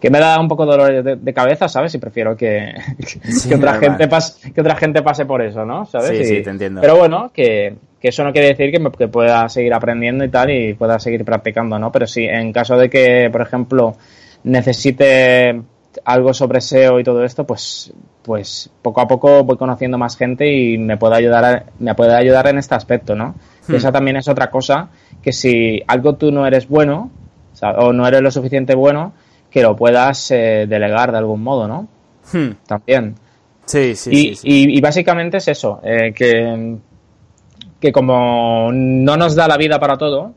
que me da un poco de dolor de, cabeza, ¿sabes? Y prefiero que, que, otra gente pase, que otra gente pase por eso, ¿no? ¿Sabes? Sí, sí, te entiendo. Pero bueno, que, que eso no quiere decir que, me, que, pueda seguir aprendiendo y tal y pueda seguir practicando, ¿no? Pero sí, en caso de que, por ejemplo, necesite algo sobre SEO y todo esto, pues, pues poco a poco voy conociendo más gente y me puede ayudar, me puede ayudar en este aspecto, ¿no? Hmm. Esa también es otra cosa que si algo tú no eres bueno o no eres lo suficiente bueno, que lo puedas eh, delegar de algún modo, ¿no? Hmm. También. Sí, sí, y, sí, Y, básicamente es eso, eh, que, que como no nos da la vida para todo,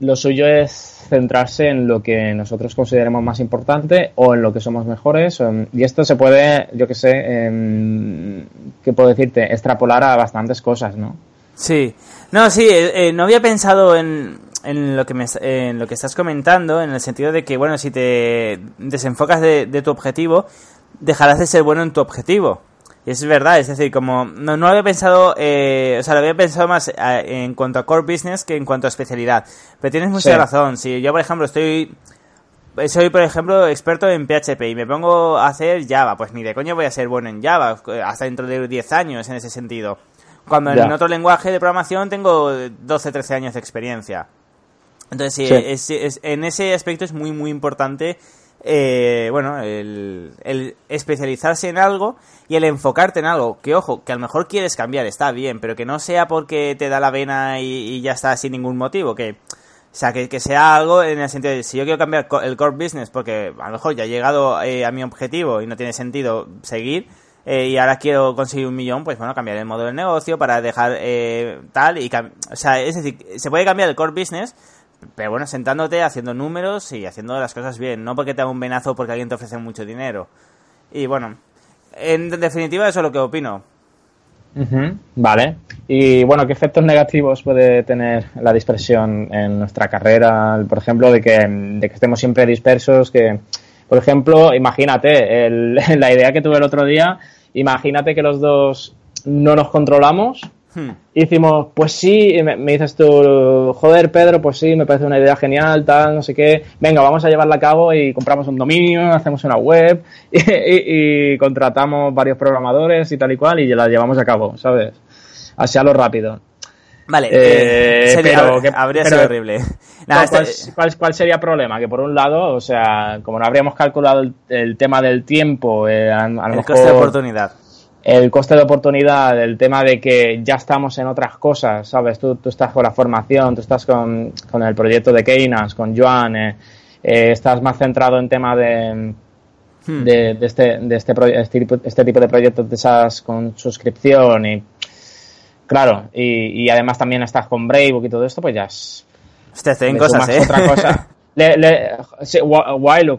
lo suyo es centrarse en lo que nosotros consideremos más importante o en lo que somos mejores. y esto se puede, yo que sé, eh, ¿qué puedo decirte? Extrapolar a bastantes cosas, ¿no? Sí. No, sí, eh, no había pensado en, en lo que me, en lo que estás comentando, en el sentido de que, bueno, si te desenfocas de, tu objetivo, dejarás de ser bueno en tu objetivo. Y es verdad, es decir, como no, no había pensado, eh, o sea, lo había pensado más eh, en cuanto a core business que en cuanto a especialidad. Pero tienes mucha razón. Si yo, por ejemplo, estoy soy, por ejemplo, experto en PHP y me pongo a hacer Java, pues ni de coño voy a ser bueno en Java, hasta dentro de 10 años en ese sentido. Cuando en otro lenguaje de programación tengo 12, 13 años de experiencia. Entonces, sí, en ese aspecto es muy, muy importante, eh, bueno, el, especializarse en algo y el enfocarte en algo. Que, ojo, que a lo mejor quieres cambiar, está bien, pero que no sea porque te da la vena y, y ya está sin ningún motivo. Que, o sea, que, que, sea algo en el sentido de si yo quiero cambiar el core business porque a lo mejor ya he llegado eh, a mi objetivo y no tiene sentido seguir eh, y ahora quiero conseguir un millón, pues bueno, cambiar el modelo de negocio para dejar eh, tal y... O sea, es decir, se puede cambiar el core business, pero bueno, sentándote, haciendo números y haciendo las cosas bien, no porque te haga un venazo porque alguien te ofrece mucho dinero. Y bueno, en definitiva eso es lo que opino. Vale. Y bueno, ¿qué efectos negativos puede tener la dispersión en nuestra carrera? Por ejemplo, de que, de que estemos siempre dispersos, que, por ejemplo, imagínate, la idea que tuve el otro día, imagínate que los dos no nos controlamos Hmm. Hicimos, pues sí, me, dices tú, joder Pedro, pues sí, me parece una idea genial, tal, no sé qué, venga, vamos a llevarla a cabo y compramos un dominio, hacemos una web y, contratamos varios programadores y tal y cual y la llevamos a cabo, ¿sabes? Así a lo rápido. Vale, eh, pero, habría sido horrible. ¿cuál, sería el problema? Que por un lado, o sea, como no habríamos calculado el, tema del tiempo, eh, a, lo el coste de oportunidad el coste de oportunidad, el tema de que ya estamos en otras cosas, ¿sabes? Tú, tú estás con la formación, tú estás con, con el proyecto de Keynas, con Joan, eh, eh, estás más centrado en tema de, hmm. de, este, de este, este, este, tipo de proyectos de esas con suscripción y claro, y, y además también estás con Bravebook y todo esto, pues ya es... En cosas, ¿eh? Otra cosa. Le, le, sí,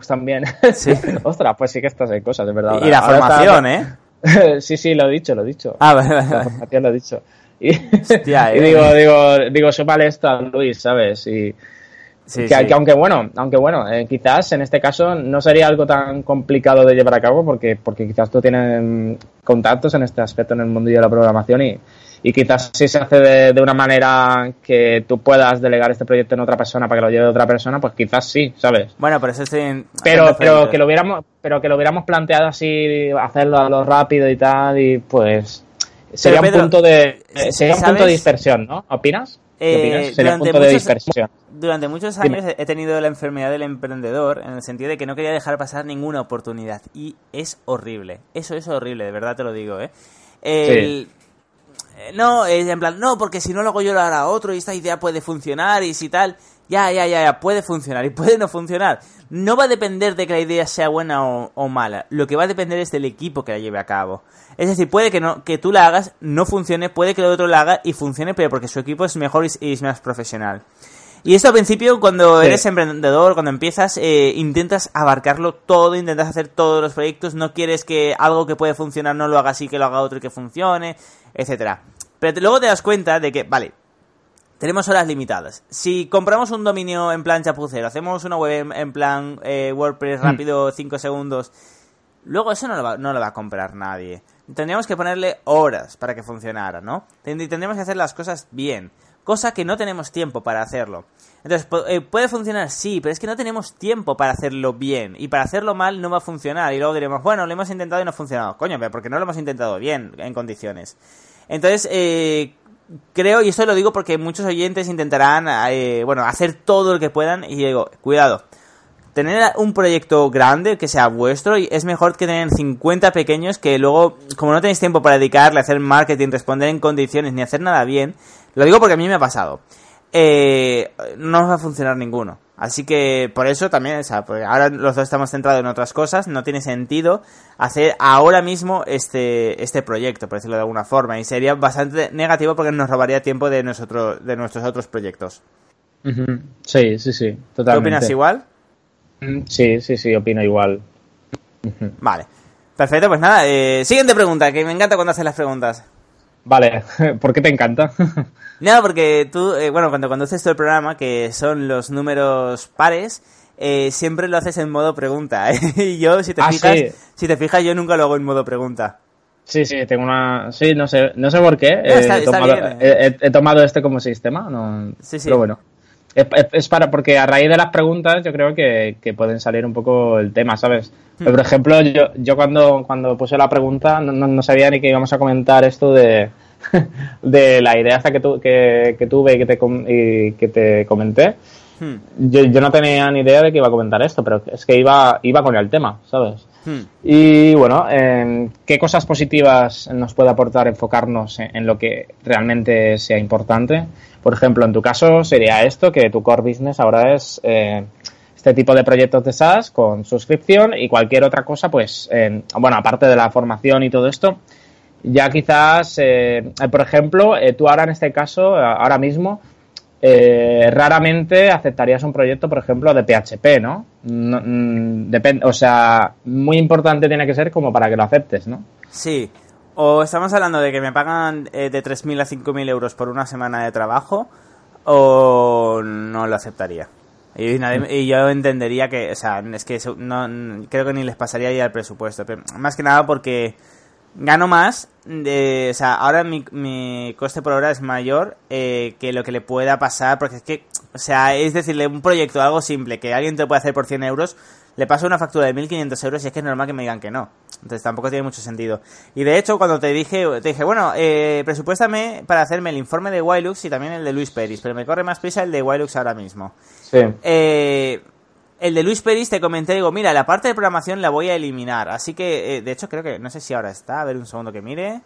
también. Sí. Ostras, pues sí que estás en cosas, de verdad. Y la formación, ¿eh? sí, sí, lo he dicho, lo he dicho. Ah, vale, vale. lo he dicho. Y, Hostia, y eh. digo, digo, digo, súmale esto a Luis, ¿sabes? Y que, aunque bueno, aunque bueno, eh, quizás en este caso no sería algo tan complicado de llevar a cabo porque, porque quizás tú tienes contactos en este aspecto en el mundo de la programación y, y quizás si se hace de, una manera que tú puedas delegar este proyecto en otra persona para que lo lleve otra persona, pues quizás sí, ¿sabes? Bueno, pero eso estoy pero pero que lo hubiéramos pero que lo hubiéramos planteado así, hacerlo a lo rápido y tal y pues sería un punto de sería un punto de dispersión, ¿no? ¿Opinas? Eh, sería un punto de dispersión. Durante muchos años he tenido la enfermedad del emprendedor en el sentido de que no quería dejar pasar ninguna oportunidad y es horrible. Eso es horrible, de verdad te lo digo, ¿eh? El, eh, no, en plan, no, porque si no lo hago yo lo hará otro y esta idea puede funcionar y si tal, ya, ya, ya, ya, puede funcionar y puede no funcionar. No va a depender de que la idea sea buena o, mala, lo que va a depender es del equipo que la lleve a cabo. Es decir, puede que, no, que tú la hagas, no funcione, puede que el otro la haga y funcione, pero porque su equipo es mejor y, es más profesional. Y esto al principio, cuando eres emprendedor, cuando empiezas, eh, intentas abarcarlo todo, intentas hacer todos los proyectos, no quieres que algo que puede funcionar no lo haga así, que lo haga otro y que funcione, etcétera. Pero luego te das cuenta de que, vale, tenemos horas limitadas. Si compramos un dominio en plan chapucero, hacemos una web en, plan eh, WordPress hmm. rápido, 5 segundos, luego eso no lo, va, no lo va a comprar nadie. Tendríamos que ponerle horas para que funcionara, ¿no? Tendríamos que hacer las cosas bien, cosa que no tenemos tiempo para hacerlo. Entonces, eh, ¿puede funcionar? Sí, pero es que no tenemos tiempo para hacerlo bien. Y para hacerlo mal no va a funcionar. Y luego diremos, bueno, lo hemos intentado y no ha funcionado. Coño, porque no lo hemos intentado bien, en condiciones. Entonces, eh, creo, y esto lo digo porque muchos oyentes intentarán, eh, bueno, hacer todo lo que puedan, y digo, cuidado. Tener un proyecto grande que sea vuestro es mejor que tener 50 pequeños que luego, como no tenéis tiempo para dedicarle hacer marketing, responder en condiciones ni hacer nada bien, lo digo porque a mí me ha pasado, eh, no va a funcionar ninguno. Así que por eso también, o sea, pues ahora los dos estamos centrados en otras cosas, no tiene sentido hacer ahora mismo este, este proyecto, por decirlo de alguna forma, y sería bastante negativo porque nos robaría tiempo de, nosotros, de nuestros otros proyectos. Sí, sí, sí, totalmente. ¿Tú opinas igual? Mm, sí, sí, sí, opino igual. Vale. Perfecto, pues nada, eh, siguiente pregunta, que me encanta cuando haces las preguntas. Vale, ¿por qué te encanta? no, porque tú, eh, bueno, cuando conduces todo el programa, que son los números pares, eh, siempre lo haces en modo pregunta. y yo, si te, ah, fijas, si te fijas, yo nunca lo hago en modo pregunta. Sí, sí, tengo una. Sí, no sé, no sé por qué. he, tomado, este como sistema, no... sí, sí. pero bueno. Es, para, porque a raíz de las preguntas yo creo que, pueden salir un poco el tema, ¿sabes? Hmm. por ejemplo, yo, yo cuando, cuando puse la pregunta no, sabía ni que íbamos a comentar esto de, de la idea hasta que, que, tuve y que te, y que te comenté. Hmm. Yo, yo, no tenía ni idea de que iba a comentar esto, pero es que iba, iba con el tema, ¿sabes? Y bueno, ¿qué cosas positivas nos puede aportar enfocarnos en, lo que realmente sea importante? Por ejemplo, en tu caso sería esto, que tu core business ahora es eh, este tipo de proyectos de SaaS con suscripción y cualquier otra cosa, pues, bueno, aparte de la formación y todo esto, ya quizás, eh, por ejemplo, eh, tú ahora en este caso, ahora mismo, eh, raramente aceptarías un proyecto, por ejemplo, de PHP, ¿no? Mm, depende, o sea, muy importante tiene que ser como para que lo aceptes, ¿no? Sí. O estamos hablando de que me pagan eh, de 3.000 a 5.000 euros por una semana de trabajo, o no lo aceptaría. Y, yo entendería que, o sea, es que no, creo que ni les pasaría ya el presupuesto. más que nada porque gano más, de, o sea, ahora mi, mi coste por hora es mayor eh, que lo que le pueda pasar, porque es que, o sea, es decirle un proyecto, algo simple, que alguien te puede hacer por 100 euros, le paso una factura de 1.500 euros y es que es normal que me digan que no. Entonces tampoco tiene mucho sentido. Y de hecho, cuando te dije, te dije, bueno, eh, presupuéstame para hacerme el informe de Wilux y también el de Luis Peris, pero me corre más prisa el de Wilux ahora mismo. Sí. Eh, el de Luis Peris te comenté, digo, mira, la parte de programación la voy a eliminar. Así que, eh, de hecho, creo que, no sé si ahora está, a ver un segundo que mire.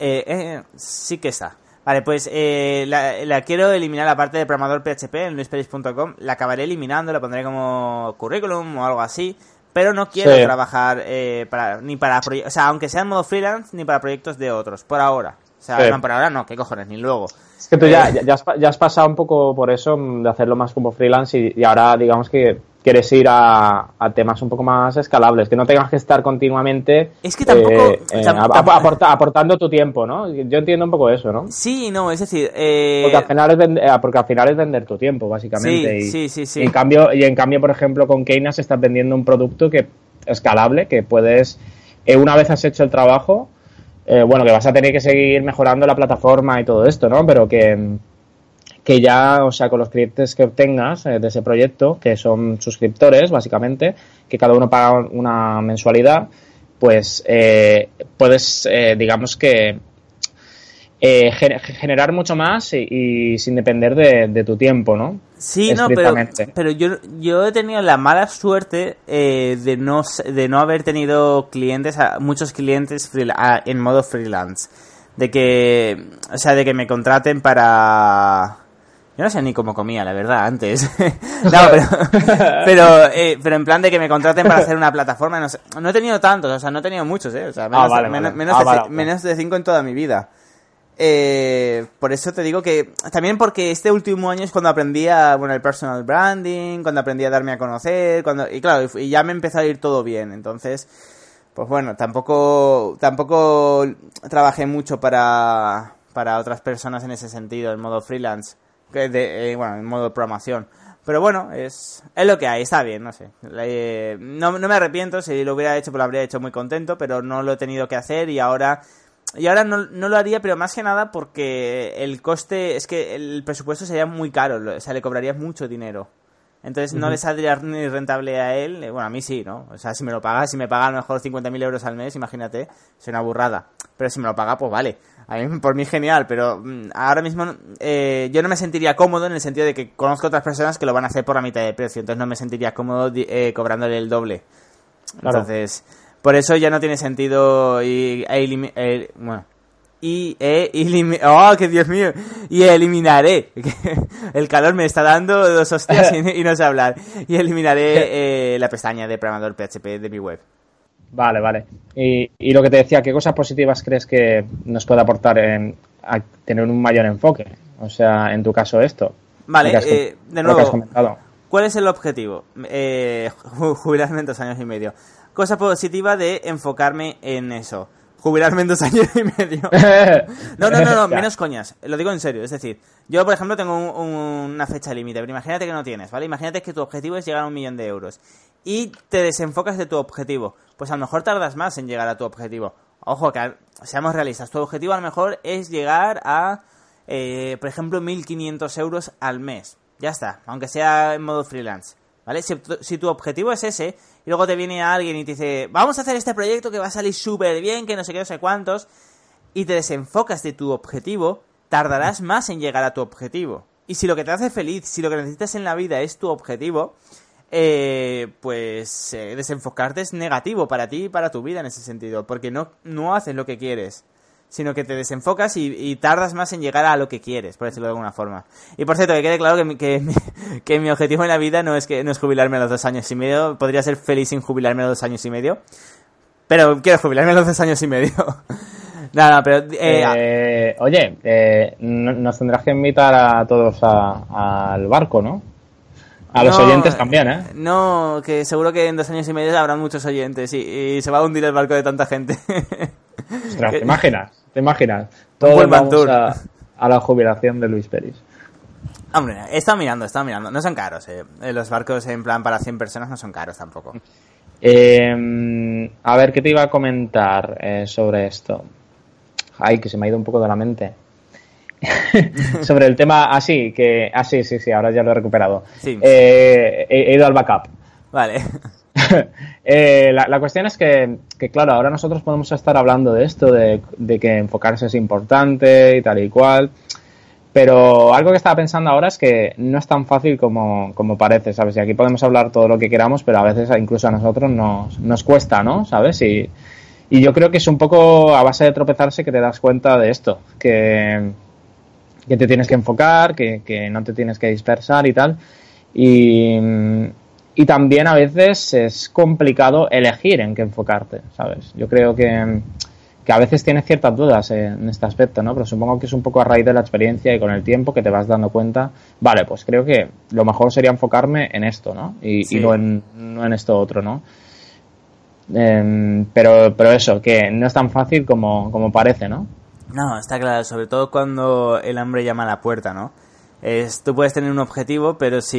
Eh, eh, sí que está. Vale, pues la, quiero eliminar la parte de programador PHP en luisperis.com. La acabaré eliminando, la pondré como currículum o algo así. Pero no quiero trabajar para, ni para o sea, aunque sea en modo freelance, ni para proyectos de otros, por ahora. Sea, por ahora no, qué cojones, ni luego. Es que tú ya, ya, has, pasado un poco por eso de hacerlo más como freelance y, ahora digamos que quieres ir a, temas un poco más escalables, que no tengas que estar continuamente es que tampoco, eh, eh, aportando tu tiempo, ¿no? Yo entiendo un poco eso, ¿no? Sí, no, es decir, eh, porque, al final es vender, porque al final es vender tu tiempo, básicamente. Sí, sí, sí, sí. Y en cambio, y en cambio, por ejemplo, con Keynas estás vendiendo un producto que escalable, que puedes, una vez has hecho el trabajo, eh, bueno, que vas a tener que seguir mejorando la plataforma y todo esto, ¿no? Pero que, que ya, o sea, con los clientes que obtengas eh, de ese proyecto, que son suscriptores, básicamente, que cada uno paga una mensualidad, pues eh, puedes, digamos que, eh, generar mucho más y, sin depender de, tu tiempo, ¿no? Sí, no, pero, pero yo, yo he tenido la mala suerte eh, de, no, de no haber tenido clientes, muchos clientes en modo freelance. De que, o sea, de que me contraten para... Yo no sé ni cómo comía, la verdad, antes. no, pero, eh, pero, en plan de que me contraten para hacer una plataforma, no sé. No he tenido tantos, o sea, no he tenido muchos, ¿eh? O sea, menos, ah, menos, ah, de, menos de cinco en toda mi vida. Eh, por eso te digo que también porque este último año es cuando aprendí a, bueno, el personal branding, cuando aprendí a darme a conocer, cuando y claro, y ya me empezó a ir todo bien, entonces pues bueno, tampoco tampoco trabajé mucho para para otras personas en ese sentido, en modo freelance, de, eh, bueno, en modo programación. Pero bueno, es, es lo que hay, está bien, no sé. Eh, no, no me arrepiento, si lo hubiera hecho, pues lo habría hecho muy contento, pero no lo he tenido que hacer y ahora y ahora no, no, lo haría, pero más que nada porque el coste, es que el presupuesto sería muy caro, o sea, le cobrarías mucho dinero. Entonces no le saldría ni rentable a él, eh, bueno, a mí sí, ¿no? O sea, si me lo paga, si me paga a lo mejor 50.000 euros al mes, imagínate, es una burrada. Pero si me lo paga, pues vale. A mí, por mí genial, pero mm, ahora mismo eh, yo no me sentiría cómodo en el sentido de que conozco otras personas que lo van a hacer por la mitad de precio, entonces no me sentiría cómodo eh, cobrándole el doble. Entonces... Por eso ya no tiene sentido y e bueno, y e oh que Dios mío y eliminaré. El calor me está dando dos hostias y, no sé hablar. Y eliminaré eh, la pestaña de programador PHP de mi web. Vale vale. Y, y, lo que te decía qué cosas positivas crees que nos puede aportar en a tener un mayor enfoque o sea en tu caso esto. Vale eh, de nuevo ¿cuál es el objetivo? Eh, jubilarme en dos años y medio cosa positiva de enfocarme en eso. jubilarme en dos años y medio. no, no, no, no, menos coñas. Lo digo en serio. Es decir, yo, por ejemplo, tengo una fecha límite, pero imagínate que no tienes, ¿vale? Imagínate que tu objetivo es llegar a un millón de euros y te desenfocas de tu objetivo. Pues a lo mejor tardas más en llegar a tu objetivo. Ojo, que seamos realistas. Tu objetivo a lo mejor es llegar a, eh, por ejemplo, 1.500 euros al mes. Ya está, aunque sea en modo freelance. ¿Vale? Si, tu objetivo es ese, y luego te viene alguien y te dice, vamos a hacer este proyecto que va a salir súper bien, que no sé qué, no sé cuántos, y te desenfocas de tu objetivo, tardarás más en llegar a tu objetivo. Y si lo que te hace feliz, si lo que necesitas en la vida es tu objetivo, eh, pues eh, desenfocarte es negativo para ti y para tu vida en ese sentido, porque no, no haces lo que quieres sino que te desenfocas y, tardas más en llegar a lo que quieres, por decirlo de alguna forma. Y por cierto, que quede claro que mi, que, mi objetivo en la vida no es que no es jubilarme a los dos años y medio, podría ser feliz sin jubilarme a los dos años y medio, pero quiero jubilarme a los dos años y medio. Nada, pero... Eh, eh, oye, eh, nos tendrás que invitar a todos al barco, ¿no? A los oyentes también, ¿eh? No, que seguro que en dos años y medio habrá muchos oyentes y, y se va a hundir el barco de tanta gente. Ostras, ¿te imaginas? ¿Te imaginas? Todo vamos a, a, la jubilación de Luis Pérez. Hombre, he estado mirando, he estado mirando. No son caros, eh. eh los barcos en plan para 100 personas no son caros tampoco. Eh, a ver, ¿qué te iba a comentar eh, sobre esto? Ay, que se me ha ido un poco de la mente. sobre el tema, así, ah, que, ah, sí, sí, sí, ahora ya lo he recuperado. Sí. he, ido al backup. Vale. Eh, la, cuestión es que, claro, ahora nosotros podemos estar hablando de esto, de, que enfocarse es importante y tal y cual, pero algo que estaba pensando ahora es que no es tan fácil como, parece, ¿sabes? Y aquí podemos hablar todo lo que queramos, pero a veces incluso a nosotros nos, cuesta, ¿no? ¿Sabes? Y, y yo creo que es un poco a base de tropezarse que te das cuenta de esto, que, que te tienes que enfocar, que, que no te tienes que dispersar y tal. Y, y también a veces es complicado elegir en qué enfocarte, ¿sabes? Yo creo que, que a veces tienes ciertas dudas en este aspecto, ¿no? Pero supongo que es un poco a raíz de la experiencia y con el tiempo que te vas dando cuenta, vale, pues creo que lo mejor sería enfocarme en esto, ¿no? Y, no, en, no en esto otro, ¿no? Em, pero, pero eso, que no es tan fácil como, como parece, ¿no? No, está claro, sobre todo cuando el hambre llama a la puerta, ¿no? Es, tú puedes tener un objetivo, pero si,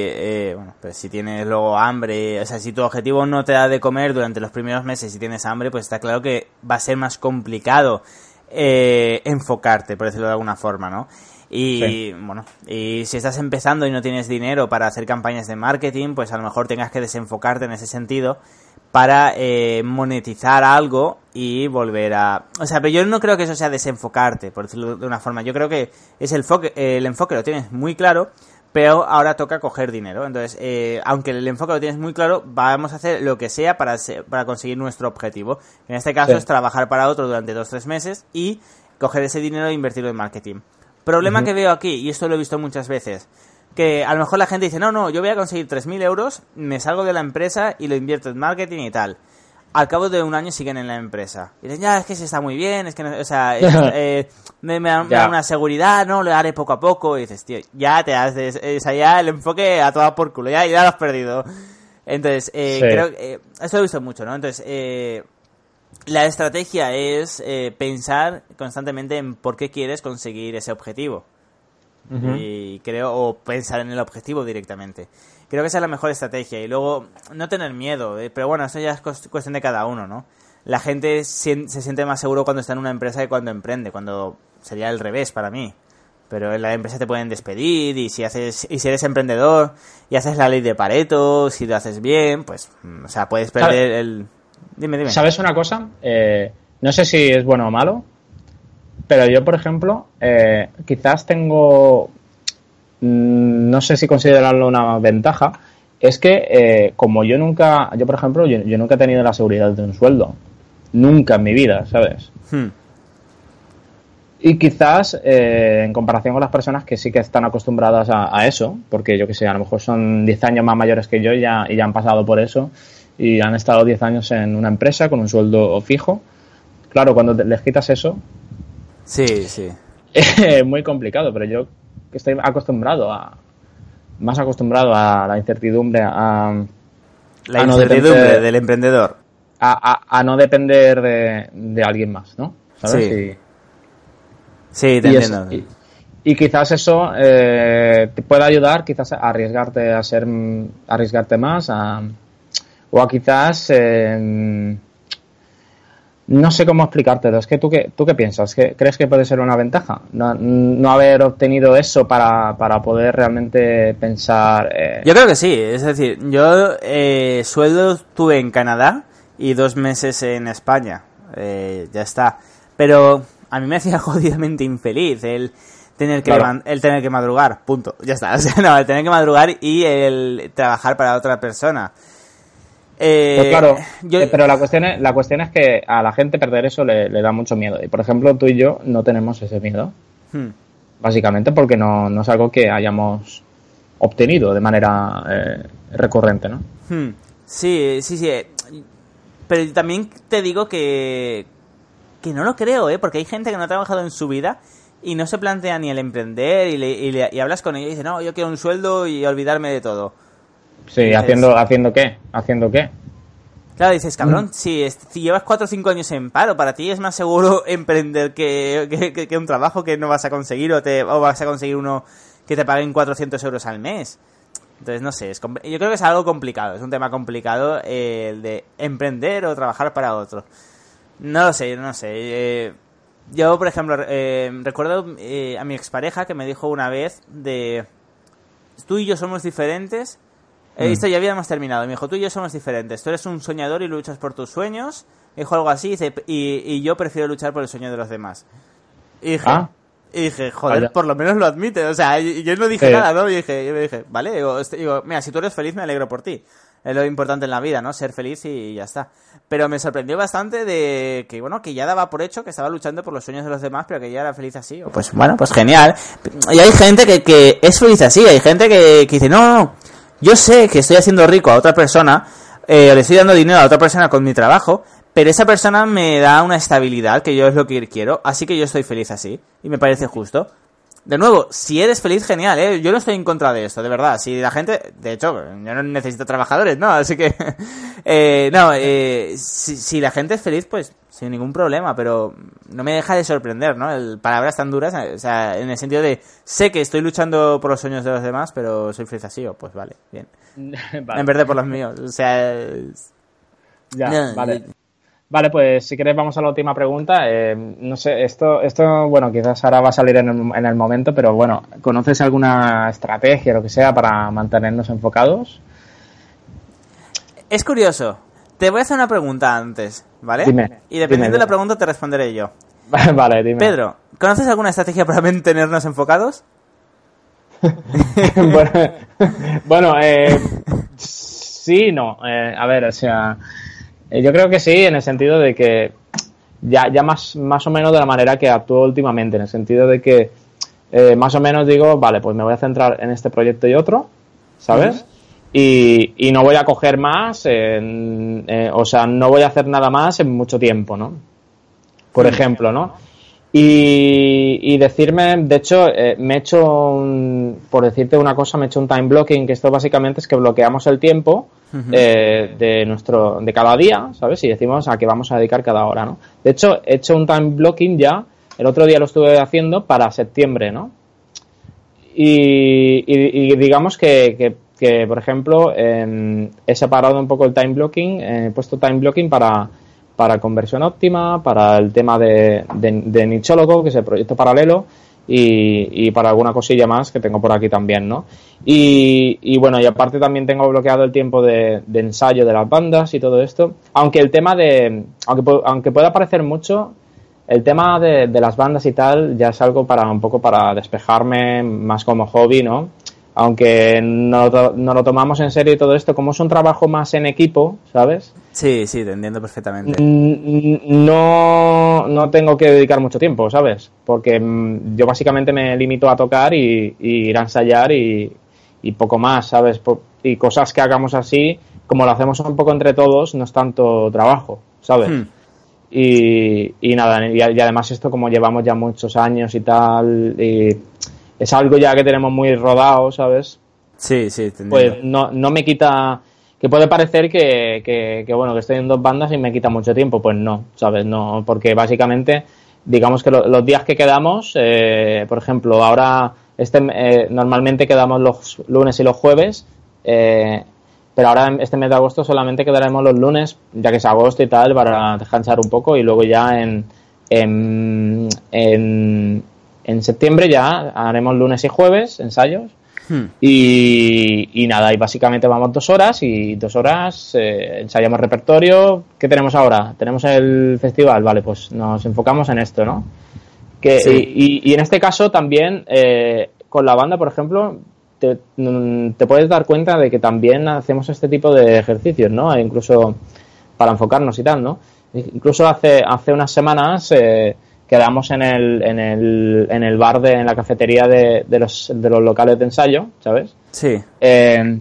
eh, bueno, pues si tienes luego hambre, o sea, si tu objetivo no te da de comer durante los primeros meses y tienes hambre, pues está claro que va a ser más complicado eh, enfocarte, por decirlo de alguna forma, ¿no? Y bueno, y si estás empezando y no tienes dinero para hacer campañas de marketing, pues a lo mejor tengas que desenfocarte en ese sentido para eh, monetizar algo y volver a... O sea, pero yo no creo que eso sea desenfocarte, por decirlo de una forma. Yo creo que es el, el enfoque lo tienes muy claro, pero ahora toca coger dinero. Entonces, eh, aunque el enfoque lo tienes muy claro, vamos a hacer lo que sea para, para conseguir nuestro objetivo. En este caso es trabajar para otro durante dos o tres meses y coger ese dinero e invertirlo en marketing. Problema que veo aquí, y esto lo he visto muchas veces, que a lo mejor la gente dice, no, no, yo voy a conseguir 3.000 euros, me salgo de la empresa y lo invierto en marketing y tal. Al cabo de un año siguen en la empresa. Y dicen, ya, es que se está muy bien, es que, o sea, eh, me, da, una seguridad, ¿no? Lo haré poco a poco. Y dices, tío, ya te has, o sea, ya el enfoque a toda por culo, ya, ya lo has perdido. Entonces, eh, creo que, eh, esto lo he visto mucho, ¿no? Entonces, eh, la estrategia es eh, pensar constantemente en por qué quieres conseguir ese objetivo y creo o pensar en el objetivo directamente. Creo que esa es la mejor estrategia y luego no tener miedo eh, pero bueno eso ya es cuestión de cada uno no la gente se siente más seguro cuando está en una empresa que cuando emprende cuando sería el revés para mí. Pero en la empresa te pueden despedir y si haces y si eres emprendedor y haces la ley de Pareto si lo haces bien pues mm, o sea puedes perder el dime dime. Sabes una cosa eh, no sé si es bueno o malo pero yo, por ejemplo, eh, quizás tengo, mm, no sé si considerarlo una ventaja, es que eh, como yo nunca, yo por ejemplo, yo, nunca he tenido la seguridad de un sueldo. Nunca en mi vida, ¿sabes? Hmm. Y quizás, eh, en comparación con las personas que sí que están acostumbradas a, eso, porque yo que sé, a lo mejor son 10 años más mayores que yo ya, y ya han pasado por eso y han estado 10 años en una empresa con un sueldo fijo. Claro, cuando les quitas eso, Sí, sí. muy complicado, pero yo que estoy acostumbrado a. Más acostumbrado a la incertidumbre, a. La incertidumbre del emprendedor. a, no depender de, alguien más, ¿no? ¿Sabes? Sí. sí, te entiendo. y, quizás eso eh, te pueda ayudar quizás a arriesgarte a ser arriesgarte más a, o a quizás eh, no sé cómo explicártelo. Es que tú qué, tú qué piensas? ¿Qué, ¿Crees que puede ser una ventaja? No, haber obtenido eso para, para poder realmente pensar. Eh... Yo creo que sí. Es decir, yo eh, sueldo tuve en Canadá y dos meses en España. Eh, ya está. Pero a mí me hacía jodidamente infeliz el tener que el tener que madrugar. Punto. Ya está. O sea, no, el tener que madrugar y el trabajar para otra persona. Eh, pues claro, eh, pero la cuestión, es, la cuestión es que a la gente perder eso le, da mucho miedo. Y por ejemplo, tú y yo no tenemos ese miedo. Hmm. Básicamente porque no, no, es algo que hayamos obtenido de manera eh, recurrente, ¿no? Hmm. Sí, sí, sí. Pero también te digo que, que no lo creo, ¿eh? Porque hay gente que no ha trabajado en su vida y no se plantea ni el emprender y, le, y, hablas con ellos y dice, no, yo quiero un sueldo y olvidarme de todo. Sí, haciendo, ¿haciendo qué? ¿Haciendo qué? Claro, dices, cabrón, mm. si, si, llevas 4 o 5 años en paro, para ti es más seguro emprender que, un trabajo que no vas a conseguir o, te, o vas a conseguir uno que te paguen 400 euros al mes. Entonces, no sé, es, yo creo que es algo complicado, es un tema complicado eh, el de emprender o trabajar para otro. No lo sé, no sé. Eh, yo, por ejemplo, eh, recuerdo a mi expareja que me dijo una vez de... Tú y yo somos diferentes He visto, ya habíamos terminado. Me dijo, tú y yo somos diferentes. Tú eres un soñador y luchas por tus sueños. Me dijo algo así y, y, yo prefiero luchar por el sueño de los demás. Y dije, ah. dije joder, por lo menos lo admite. O sea, yo no dije nada, ¿no? Y dije, yo me dije, vale, digo, este, digo, mira, si tú eres feliz me alegro por ti. Es lo importante en la vida, ¿no? Ser feliz y ya está. Pero me sorprendió bastante de que, bueno, que ya daba por hecho que estaba luchando por los sueños de los demás, pero que ya era feliz así. Pues bueno, pues genial. Y hay gente que, que es feliz así, hay gente que, que dice, no, no, yo sé que estoy haciendo rico a otra persona, eh, le estoy dando dinero a otra persona con mi trabajo, pero esa persona me da una estabilidad que yo es lo que quiero, así que yo estoy feliz así, y me parece justo. De nuevo, si eres feliz, genial, ¿eh? Yo no estoy en contra de esto, de verdad. Si la gente, de hecho, yo no necesito trabajadores, ¿no? Así que, eh, no, eh, si, si, la gente es feliz, pues sin ningún problema, pero no me deja de sorprender, ¿no? El, palabras tan duras, o sea, en el sentido de, sé que estoy luchando por los sueños de los demás, pero soy feliz así, o pues vale, bien. En vez de por los míos, o sea... Ya, vale. Vale, pues si queréis vamos a la última pregunta. Eh, no sé, esto, esto, bueno, quizás ahora va a salir en el, en el momento, pero bueno, ¿conoces alguna estrategia, o lo que sea, para mantenernos enfocados? Es curioso, te voy a hacer una pregunta antes, ¿vale? Dime. Y dependiendo de la pregunta te responderé yo. vale, dime. Pedro, ¿conoces alguna estrategia para mantenernos enfocados? bueno, eh, sí, no. Eh, a ver, o sea, yo creo que sí, en el sentido de que ya, ya más, más o menos de la manera que actúo últimamente, en el sentido de que más o menos digo, vale, pues me voy a centrar en este proyecto y otro, ¿sabes? y, no voy a coger más, eh, o sea, no voy a hacer nada más en mucho tiempo, ¿no? Por ejemplo, ¿no? Y, decirme, de hecho, eh, me he hecho, un, por decirte una cosa, me he hecho un time blocking, que esto básicamente es que bloqueamos el tiempo eh, de nuestro, de cada día, ¿sabes? Y decimos a qué vamos a dedicar cada hora, ¿no? De hecho, he hecho un time blocking ya, el otro día lo estuve haciendo para septiembre, ¿no? Y, digamos que que, por ejemplo, he separado un poco el time blocking, he puesto time blocking para, para conversión óptima, para el tema de, de, Nichólogo, que es el proyecto paralelo, y, para alguna cosilla más que tengo por aquí también, ¿no? Y, bueno, y aparte también tengo bloqueado el tiempo de, ensayo de las bandas y todo esto. Aunque el tema de, aunque, aunque pueda parecer mucho, el tema de, de las bandas y tal ya es algo para un poco para despejarme más como hobby, ¿no? aunque no, no, lo tomamos en serio y todo esto, como es un trabajo más en equipo, ¿sabes? Sí, sí, te entiendo perfectamente. No, no tengo que dedicar mucho tiempo, ¿sabes? Porque mm, yo básicamente me limito a tocar y, ir a ensayar y, poco más, ¿sabes? Y cosas que hagamos así, como lo hacemos un poco entre todos, no es tanto trabajo, ¿sabes? Hmm. Y, y, nada, y, además esto como llevamos ya muchos años y tal, y es algo ya que tenemos muy rodado, ¿sabes? Sí, sí, Pues no, no me quita que puede parecer que, que, bueno, que estoy en dos bandas y me quita mucho tiempo. Pues no, ¿sabes? No, porque básicamente, digamos que los días que quedamos, eh, por ejemplo, ahora este, eh, normalmente quedamos los lunes y los jueves, eh, pero ahora este mes de agosto solamente quedaremos los lunes, ya que es agosto y tal, para descansar un poco y luego ya en, en, en septiembre ya haremos lunes y jueves ensayos Hmm. Y, nada, y básicamente vamos dos horas y dos horas eh, ensayamos repertorio. ¿Qué tenemos ahora? Tenemos el festival, vale, pues nos enfocamos en esto, ¿no? Que, y, en este caso también eh, con la banda, por ejemplo, te, mm, te, puedes dar cuenta de que también hacemos este tipo de ejercicios, ¿no? Incluso para enfocarnos y tal, ¿no? Incluso hace, hace unas semanas eh, quedamos en el, en el, en el bar, de, en la cafetería de, de, los, de los locales de ensayo, ¿sabes? Sí. Eh,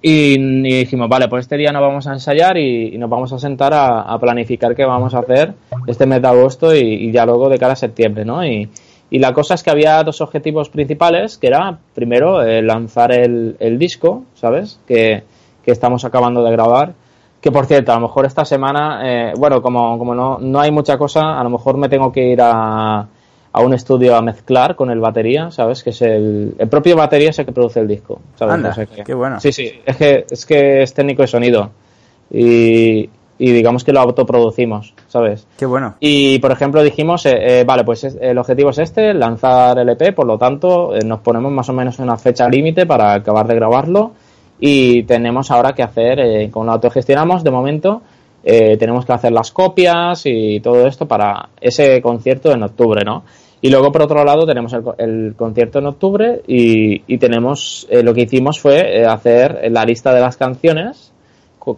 y, dijimos, vale, pues este día nos vamos a ensayar y, nos vamos a sentar a, planificar qué vamos a hacer este mes de agosto y, ya luego de cara a septiembre, ¿no? Y, y, la cosa es que había dos objetivos principales, que era, primero, eh, lanzar el, el, disco, ¿sabes? Que, que estamos acabando de grabar que por cierto, a lo mejor esta semana, eh, bueno, como, como no, no hay mucha cosa, a lo mejor me tengo que ir a, a un estudio a mezclar con el batería, ¿sabes? Que es el, el propio batería es el que produce el disco, ¿sabes? Anda, qué bueno. Sí, sí, es que, es que es técnico de sonido y, y digamos que lo autoproducimos, ¿sabes? Qué bueno. Y por ejemplo dijimos, eh, eh vale, pues el objetivo es este, lanzar el EP, por lo tanto eh, nos ponemos más o menos una fecha límite para acabar de grabarlo y tenemos ahora que hacer, eh, como lo autogestionamos de momento, eh, tenemos que hacer las copias y todo esto para ese concierto en octubre, ¿no? Y luego, por otro lado, tenemos el, concierto en octubre y, tenemos, eh, lo que hicimos fue hacer la lista de las canciones,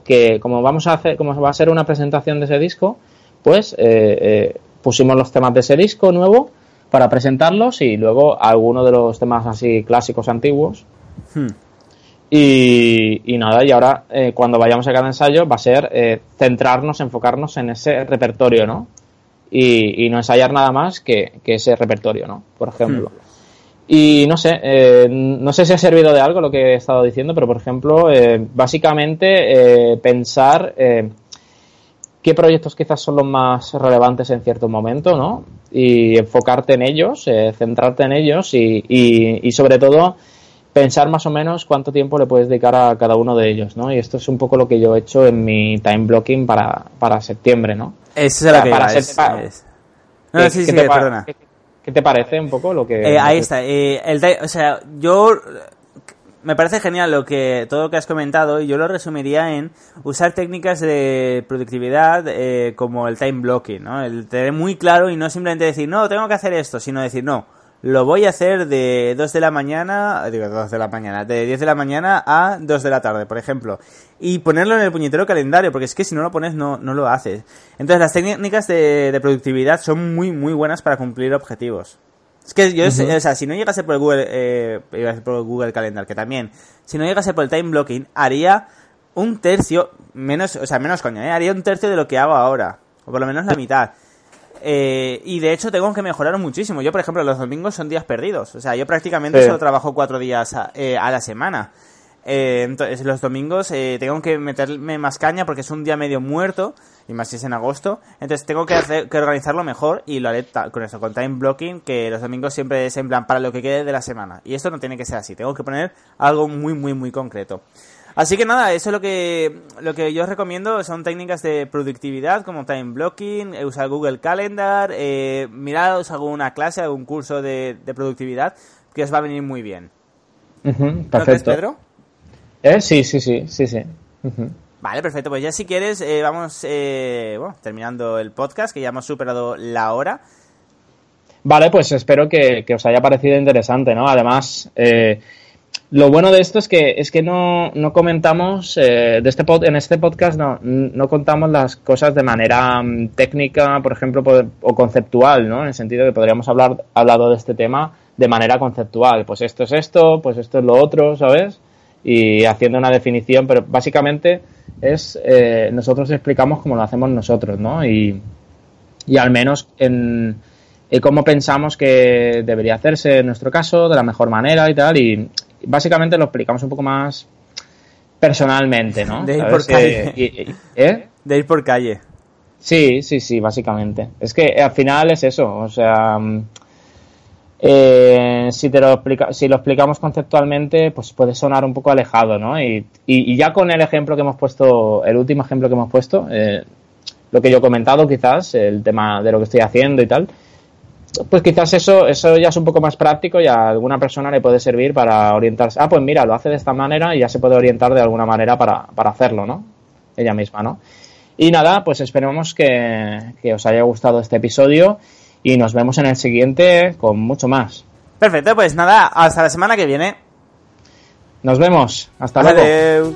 que como vamos a hacer, como va a ser una presentación de ese disco, pues pusimos los temas de ese disco nuevo para presentarlos y luego algunos de los temas así clásicos antiguos. Hmm. Y, nada, y ahora eh, cuando vayamos a cada ensayo va a ser eh, centrarnos, enfocarnos en ese repertorio, ¿no? Y, no ensayar nada más que, ese repertorio, ¿no? Por ejemplo. Hmm. Y no sé, eh, no sé si ha servido de algo lo que he estado diciendo, pero por ejemplo, básicamente pensar qué proyectos quizás son los más relevantes en cierto momento, ¿no? Y enfocarte en ellos, centrarte en ellos y, y sobre todo pensar más o menos cuánto tiempo le puedes dedicar a cada uno de ellos, ¿no? Y esto es un poco lo que yo he hecho en mi time blocking para, para septiembre, ¿no? Eso es lo que para es, No, sí, sí, te perdona. ¿qué, te parece un poco lo que...? Eh, ahí está. Eh, el, o sea, yo... Me parece genial lo que todo lo que has comentado y yo lo resumiría en usar técnicas de productividad eh, como el time blocking, ¿no? El tener muy claro y no simplemente decir, no, tengo que hacer esto, sino decir, no, lo voy a hacer de 2 de la mañana, digo 2 de la mañana, de 10 de la mañana a 2 de la tarde, por ejemplo. Y ponerlo en el puñetero calendario, porque es que si no lo pones no, no lo haces. Entonces las técnicas de, productividad son muy, muy buenas para cumplir objetivos. Es que yo, o sea, si no llegase por el Google, eh, por el Google Calendar, que también, si no llegase por el time blocking, haría un tercio, menos, o sea, menos coño, ¿eh? haría un tercio de lo que hago ahora. O por lo menos la mitad. Eh, y de hecho tengo que mejorar muchísimo. Yo, por ejemplo, los domingos son días perdidos. O sea, yo prácticamente solo trabajo cuatro días a, eh, la semana. Eh, entonces, los domingos tengo que meterme más caña porque es un día medio muerto, y más si es en agosto. Entonces, tengo que, hacer, que organizarlo mejor y lo haré con eso, con time blocking, que los domingos siempre es en plan para lo que quede de la semana. Y esto no tiene que ser así. Tengo que poner algo muy, muy, muy concreto. Así que nada, eso es lo que, lo que yo os recomiendo, son técnicas de productividad como time blocking, eh, usar Google Calendar, eh, miraros alguna clase, algún curso de, productividad que os va a venir muy bien. perfecto. Pedro? Eh, sí, sí, sí, sí, sí. Vale, perfecto. Pues ya si quieres, eh, vamos bueno, terminando el podcast, que ya hemos superado la hora. Vale, pues espero que, que os haya parecido interesante, ¿no? Además, eh, lo bueno de esto es que, es que no, no comentamos, eh, de este en este podcast no, no contamos las cosas de manera mm, técnica, por ejemplo, o conceptual, ¿no? En el sentido que podríamos hablar hablado de este tema de manera conceptual. Pues esto es esto, pues esto es lo otro, ¿sabes? Y haciendo una definición, pero básicamente es, eh, nosotros explicamos cómo lo hacemos nosotros, ¿no? Y, y al menos en, en cómo pensamos que debería hacerse en nuestro caso, de la mejor manera y tal. Y, básicamente lo explicamos un poco más personalmente, ¿no? De ir por calle. ¿eh? De ir por calle. Sí, sí, sí, básicamente. Es que al final es eso, o sea, mm, eh, si te lo explica, si lo explicamos conceptualmente, pues puede sonar un poco alejado, ¿no? Y, y, ya con el ejemplo que hemos puesto, el último ejemplo que hemos puesto, eh, lo que yo he comentado, quizás, el tema de lo que estoy haciendo y tal, pues quizás eso, eso ya es un poco más práctico y a alguna persona le puede servir para orientarse. Ah, pues mira, lo hace de esta manera y ya se puede orientar de alguna manera para, para hacerlo, ¿no? Ella misma, ¿no? Y nada, pues esperemos que, que os haya gustado este episodio y nos vemos en el siguiente con mucho más. Perfecto, pues nada, hasta la semana que viene. Nos vemos. Hasta luego.